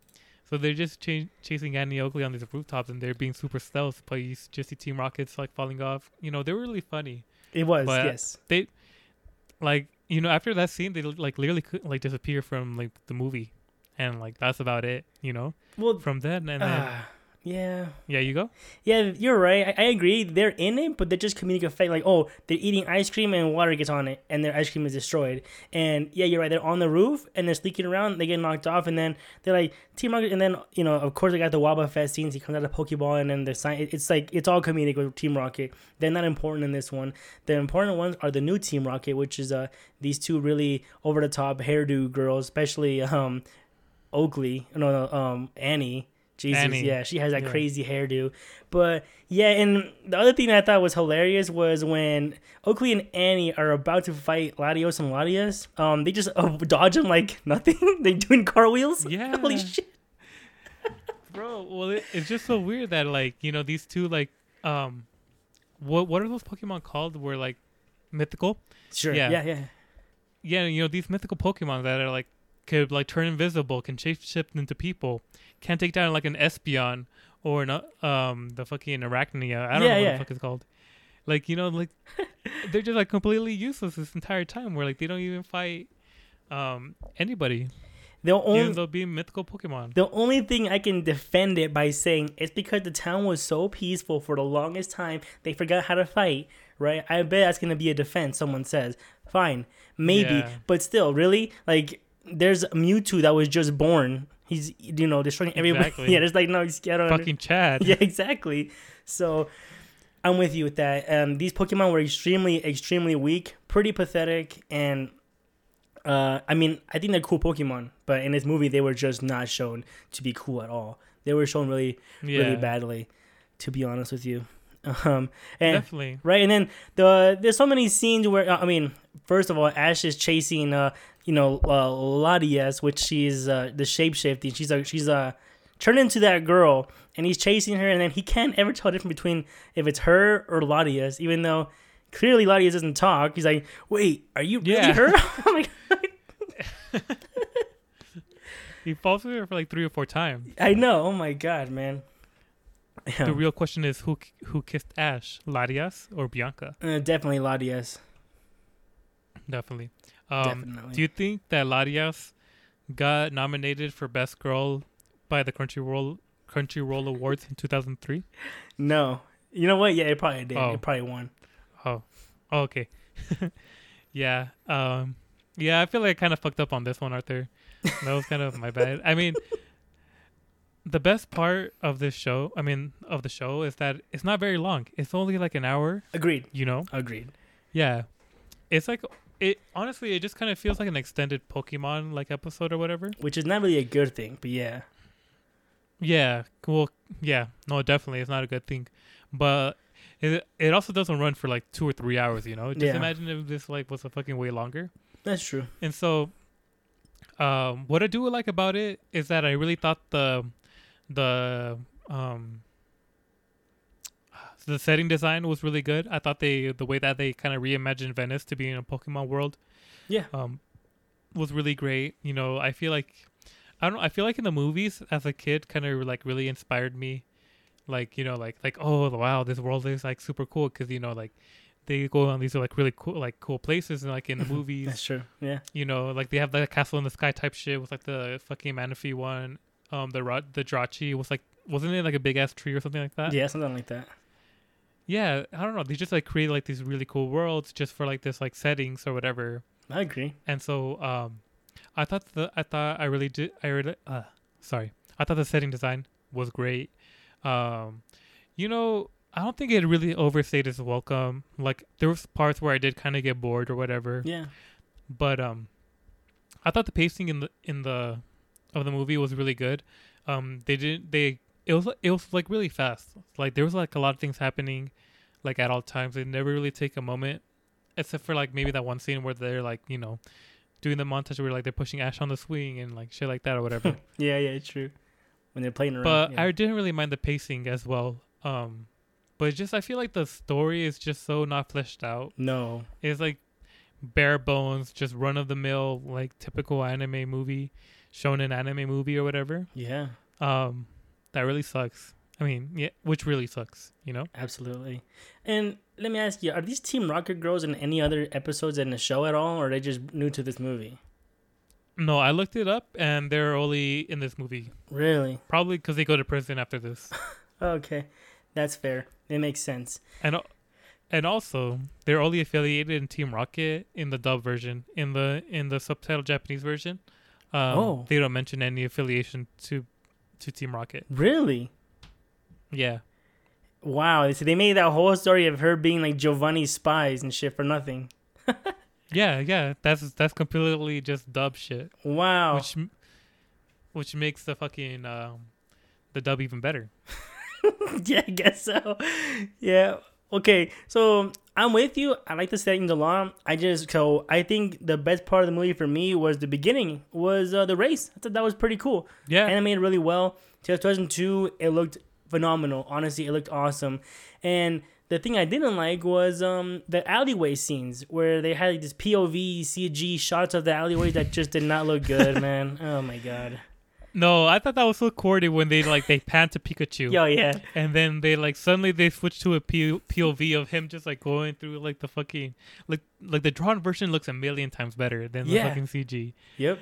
So they're just ch- chasing Annie Oakley on these rooftops, and they're being super stealth. But you just see Team Rockets like falling off. You know, they were really funny. It was But- yes. They, like, you know, after that scene, they like literally could like disappear from like the movie, and like that's about it. You know, Well, from then and then, ah, yeah. yeah, you go. Yeah, you're right. I, I agree. They're in it, but they're just comedic effect. Like, oh, they're eating ice cream and water gets on it, and their ice cream is destroyed. And yeah, you're right. They're on the roof and they're sneaking around. They get knocked off, and then they're like Team Rocket. And then you know, of course, they got the Wobbuffet scenes. He comes out of Pokeball, and then the sign. it- It's like it's all comedic with Team Rocket. They're not important in this one. The important ones are the new Team Rocket, which is uh these two really over the top hairdo girls, especially um Oakley. No, no, um Annie. Jesus, Annie. yeah, she has that Yeah. crazy hairdo. But yeah, and the other thing that I thought was hilarious was when Oakley and Annie are about to fight Latios and Latias. Um, they just uh, dodge them like nothing. they doing car wheels. Yeah. Holy shit. Bro, well, it, it's just so weird that like you know these two like um, what what are those Pokemon called? Were like mythical. Sure. Yeah. Yeah. Yeah. yeah, you know these mythical Pokemon that are like could like turn invisible, can shapeshift into people, can take down like an Espeon or an um the fucking Arachnia. I don't Yeah, know what yeah. the fuck it's called. Like you know, like they're just like completely useless this entire time. Where like they don't even fight um anybody, The only though being mythical Pokemon. The only thing I can defend it by saying it's because the town was so peaceful for the longest time, they forgot how to fight, right? I bet that's to be a defense, someone says. Fine, maybe. Yeah. But still, really? Like, there's Mewtwo that was just born. He's, you know, destroying everybody. Exactly. yeah, there's like, no, he's, I don't under- Fucking Chad. yeah, exactly. So I'm with you with that. Um, these Pokemon were extremely, extremely weak, pretty pathetic, and uh, I mean, I think they're cool Pokemon, but in this movie, they were just not shown to be cool at all. They were shown really, Yeah, really badly, to be honest with you. Um, and definitely. right, and then the there's so many scenes where uh, I mean, first of all, Ash is chasing, uh, you know, uh, Latias, which she's uh, the shapeshifting. She's a she's a turned into that girl, and he's chasing her, and then he can't ever tell the difference between if it's her or Latias, even though clearly Latias doesn't talk. He's like, "Wait, are you really Yeah. her?" I'm like, He falls for her for like three or four times. I know. Oh my god, man. The real question is who who kissed Ash, Latias or Bianca? Uh, definitely Latias. Definitely. Um, definitely. Do you think that Latias got nominated for Best Girl by the Crunchyroll Crunchyroll Awards in 2003? no. You know what? Yeah, it probably did. Oh. It probably won. Oh, oh okay. yeah. Um. Yeah, I feel like I kind of fucked up on this one, Arthur. That was kind of my bad. I mean, the best part of this show, I mean, of the show, is that it's not very long. It's only like an hour. Agreed. You know. Agreed. Yeah. It's like it. Honestly, it just kind of feels like an extended Pokemon like episode or whatever. Which is not really a good thing, but yeah. Yeah. Well. Yeah. No, definitely, it's not a good thing, but. It, it also doesn't run for like two or three hours, you know. Just Yeah. imagine if this like was a fucking way longer. That's true. And so, um, what I do like about it is that I really thought the the um the setting design was really good. I thought they the way that they kind of reimagined Venice to be in a Pokemon world, Yeah. um, was really great. You know, I feel like I don't. know, I feel like in the movies as a kid, kind of like really inspired me. Like you know, like like oh wow, this world is like super cool because you know like they go on these like really cool like cool places and like in the movies That's true. Yeah. you know, like they have the castle in the sky type shit with like the fucking Manaphy one. Um, the the Jirachi was like, wasn't it like a big ass tree or something like that? yeah, something like that. Yeah, I don't know. They just like create like these really cool worlds just for like this like settings or whatever. I agree. And so, um, I thought the I thought I really did I really uh sorry I thought the setting design was great. Um, you know, I don't think it really overstayed its welcome. Like there was parts where I did kind of get bored or whatever. Yeah. but um i thought the pacing in the in the of the movie was really good um they didn't they it was it was like really fast like there was like a lot of things happening like at all times they never really take a moment except for like maybe that one scene where they're like you know doing the montage where like they're pushing ash on the swing and like shit like that or whatever Yeah, yeah, it's true. When they're playing around. but yeah. i didn't really mind the pacing as well um but just i feel like the story is just so not fleshed out no. it's like bare bones, just run of the mill, like typical anime movie, shonen anime movie or whatever. Yeah, Um, that really sucks. I mean, yeah, which really sucks, you know? absolutely. And let me ask you: Are these Team Rocket girls in any other episodes in the show at all, or are they just new to this movie? No, I looked it up and they're only in this movie. Really? Probably because they go to prison after this. Okay, that's fair. It makes sense. and and also they're only affiliated in Team Rocket in the dub version. In the in the subtitle Japanese version, um, Oh. they don't mention any affiliation to to Team Rocket. Really? Yeah. Wow. So they made that whole story of her being like Giovanni's spies and shit for nothing. Yeah, yeah, that's that's completely just dub shit, Wow. which which makes the fucking um, the dub even better. yeah, I guess so. Yeah. Okay. So I'm with you. I like the settings a lot. I just so I think the best part of the movie for me was the beginning. Was uh, the race. I thought that was pretty cool. Yeah, Animated really well. 2002. It looked phenomenal. Honestly, it looked awesome. And the thing I didn't like was um the alleyway scenes where they had like this POV CG shots of the alleyways that just did not look good, man. Oh my god. No, I thought that was so corny when they like they pan to Pikachu, Yo, yeah. and then they like suddenly they switch to a P- POV of him just like going through like the fucking like like the drawn version looks a million times better than the fucking CG. Yep.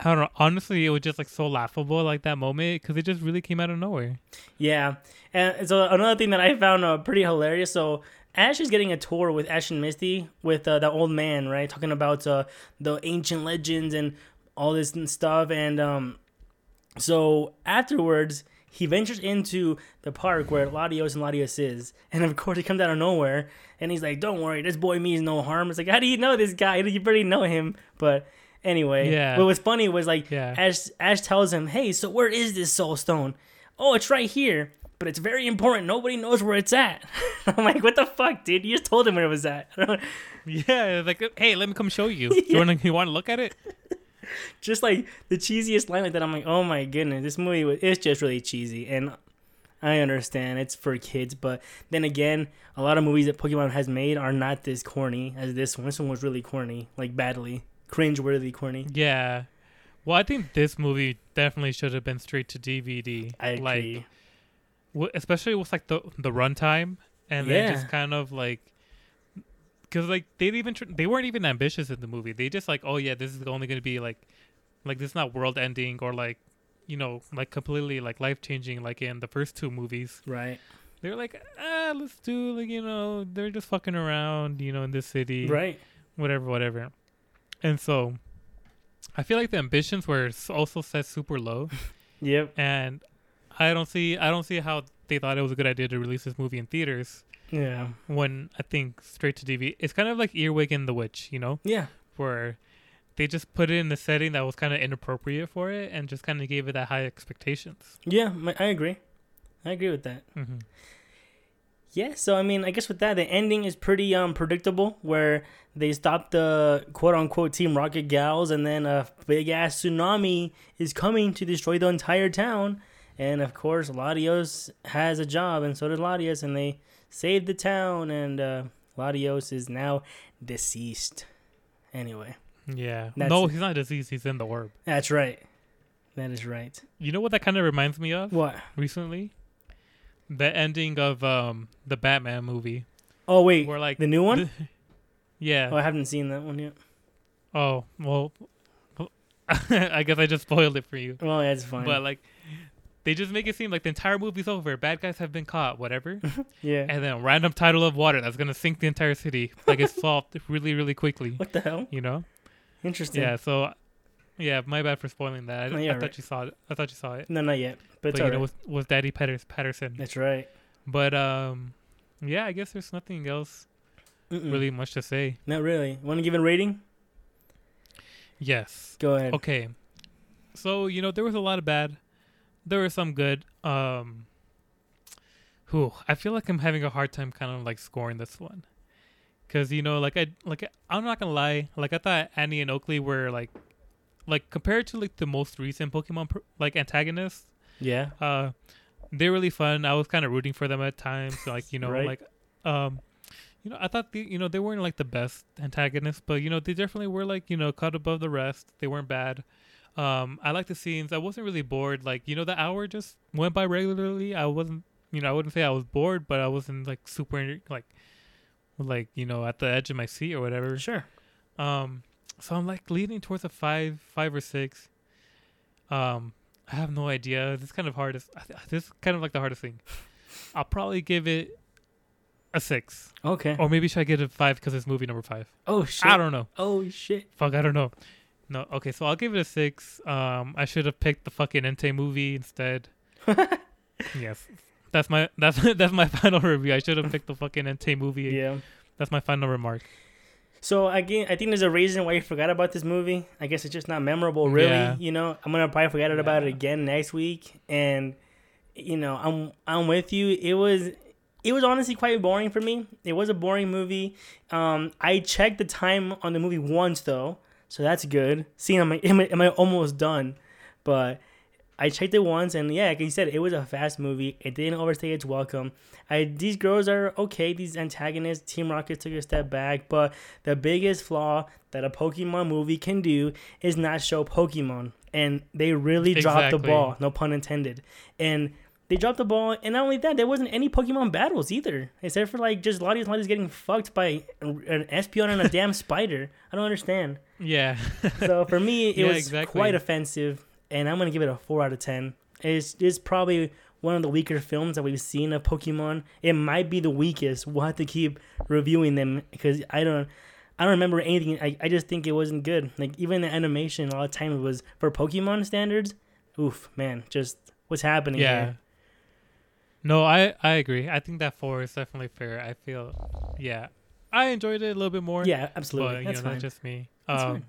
I don't know. Honestly, it was just like so laughable like that moment because it just really came out of nowhere. Yeah, and so another thing that I found uh, pretty hilarious. So Ash is getting a tour with Ash and Misty with uh, that old man, right? Talking about uh, the ancient legends and all this and stuff. And um, so afterwards, he ventures into the park where Latios and Latios is, and of course he comes out of nowhere, and he's like, "Don't worry, this boy means no harm." It's like, how do you know this guy? You already know him, but. Anyway, Yeah. what was funny was like Yeah. Ash Ash tells him, "Hey, so where is this soul stone?" "Oh, it's right here, but it's very important. Nobody knows where it's at." I'm like, "What the fuck, dude? You just told him where it was at." Yeah, like hey, let me come show you. You want to you want to look at it? just like the cheesiest line like that. I'm like, "Oh my goodness, this movie was it's just really cheesy." And I understand it's for kids, but then again, a lot of movies that Pokemon has made are not this corny as this one. This one was really corny, like badly cringe-worthy corny. Yeah. Well, I think this movie definitely should have been straight to DVD. I like, agree. w- especially with like the the runtime, and then just kind of like, because like they even tr- they weren't even ambitious in the movie. They just like, oh yeah, this is only gonna be like, like this is not world ending or like, you know, like completely like life changing like in the first two movies. right, They're like, ah, let's do like you know, they're just fucking around, you know, in this city, right. whatever, whatever. And so, I feel like the ambitions were also set super low, Yep. and I don't see, I don't see how they thought it was a good idea to release this movie in theaters Yeah. when I think straight to DVD. It's kind of like Earwig and the Witch, you know, Yeah. where they just put it in a setting that was kind of inappropriate for it, and just kind of gave it that high expectations. Yeah. I agree. I agree with that. Mm-hmm. Yeah, so I mean, I guess with that, the ending is pretty um predictable, where they stop the quote unquote Team Rocket gals, and then a big ass tsunami is coming to destroy the entire town, and of course, Latios has a job, and so did Latios, and they save the town, and uh, Latios is now deceased. Anyway, Yeah. No, he's not deceased. He's in the orb. that's right. That is right. You know what that kind of reminds me of What? recently? The ending of um the Batman movie, Oh wait, where like the new one? yeah. Oh, I haven't seen that one yet. Oh well, I guess I just spoiled it for you. Well, that's fine. But like, they just make it seem like the entire movie's over. Bad guys have been caught, whatever, yeah. and then a random tidal of water that's gonna sink the entire city. Like it's solved really, really quickly. What the hell? You know? Interesting. Yeah. So, yeah, my bad for spoiling that. I, you're I thought you saw it. I thought you saw it. No, not yet. But, But, you know, alright. was was Daddy Patters, Patterson. That's right. But um, yeah, I guess there's nothing else Mm-mm. really much to say. Not really. Want to give it a rating? Yes. Go ahead. Okay. So, you know, there was a lot of bad. There was some good. Um whew, I feel like I'm having a hard time kind of like scoring this one. Cuz you know, like I like I'm not going to lie, like I thought Annie and Oakley were like like compared to like the most recent Pokemon like antagonists, Yeah. uh they're really fun. I was kind of rooting for them at times, like, you know, Right. like um you know, I thought the, you know they weren't like the best antagonists, but you know they definitely were like you know cut above the rest. They weren't bad. Um, I like the scenes. I wasn't really bored. Like you know, the hour just went by regularly. I wasn't, you know, I wouldn't say I was bored, but I wasn't like super like, like you know, at the edge of my seat or whatever. Sure. Um, so I'm like leaning towards a five, five or six. Um, I have no idea. This is kind of hardest. This is kind of like the hardest thing. I'll probably give it a six, Okay. or maybe should I give it a five because it's movie number five? Oh shit. I don't know. Oh shit. Fuck, I don't know. No, okay, so I'll give it a six. Um, I should have picked the fucking Entei movie instead. yes, that's my that's that's my final review. I should have picked the fucking Entei movie. Yeah. That's my final remark. So again, I think there's a reason why you forgot about this movie. I guess it's just not memorable, really. Yeah. You know, I'm gonna probably forget it about it again next week, and you know, I'm I'm with you. It was it was honestly quite boring for me. It was a boring movie. Um, I checked the time on the movie once though, so that's good. Seeing am I am I, am I almost done? But I checked it once, and yeah, like you said, it was a fast movie. It didn't overstay its welcome. I these girls are okay. These antagonists, Team Rocket took a step back, but the biggest flaw that a Pokemon movie can do is not show Pokemon, and they really dropped the ball. No pun intended. And they dropped the ball, and not only that, there wasn't any Pokemon battles either, except for like just Latios Latios getting fucked by an Espeon and a damn spider. I don't understand. Yeah. So for me, it Yeah, was exactly. quite offensive, and I'm gonna give it a four out of ten. It's it's probably one of the weaker films that we've seen of Pokemon. It might be the weakest. We'll have to keep reviewing them because I don't. I don't remember anything. I, I just think it wasn't good. Like even the animation, a lot of times was for Pokemon standards. Oof, man, just what's happening yeah. here? No, I I agree. I think that four is definitely fair. I feel, yeah, I enjoyed it a little bit more. Yeah, absolutely. but you That's know, fine. that's just me. That's um, fine.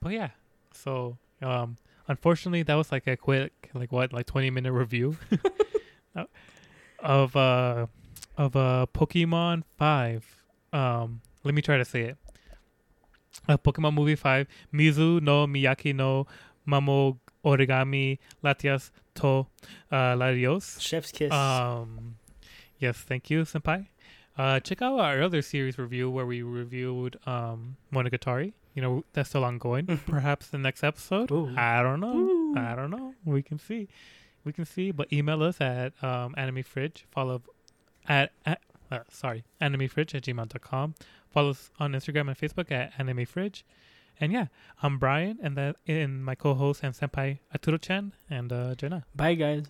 But yeah, so um, unfortunately, that was like a quick, like what, like twenty minute review of uh of uh Pokemon Five. Um, let me try to say it. Uh, Pokemon Movie Five, Mizu no Miyaki no Mamo origami latias to uh, larios. Chef's kiss. Um, yes, thank you, senpai. Uh, check out our other series review where we reviewed um, Monogatari. You know that's still ongoing. Perhaps the next episode. Ooh. I don't know. Ooh. I don't know. We can see. We can see. But email us at um, Anime Fridge. Follow at, at uh, sorry animefridge at gmail.com. Follow us on Instagram and Facebook at Anime Fridge. And yeah, I'm Brian, and that in my co-host and senpai Aturo Chan and uh, Jenna. Bye, guys.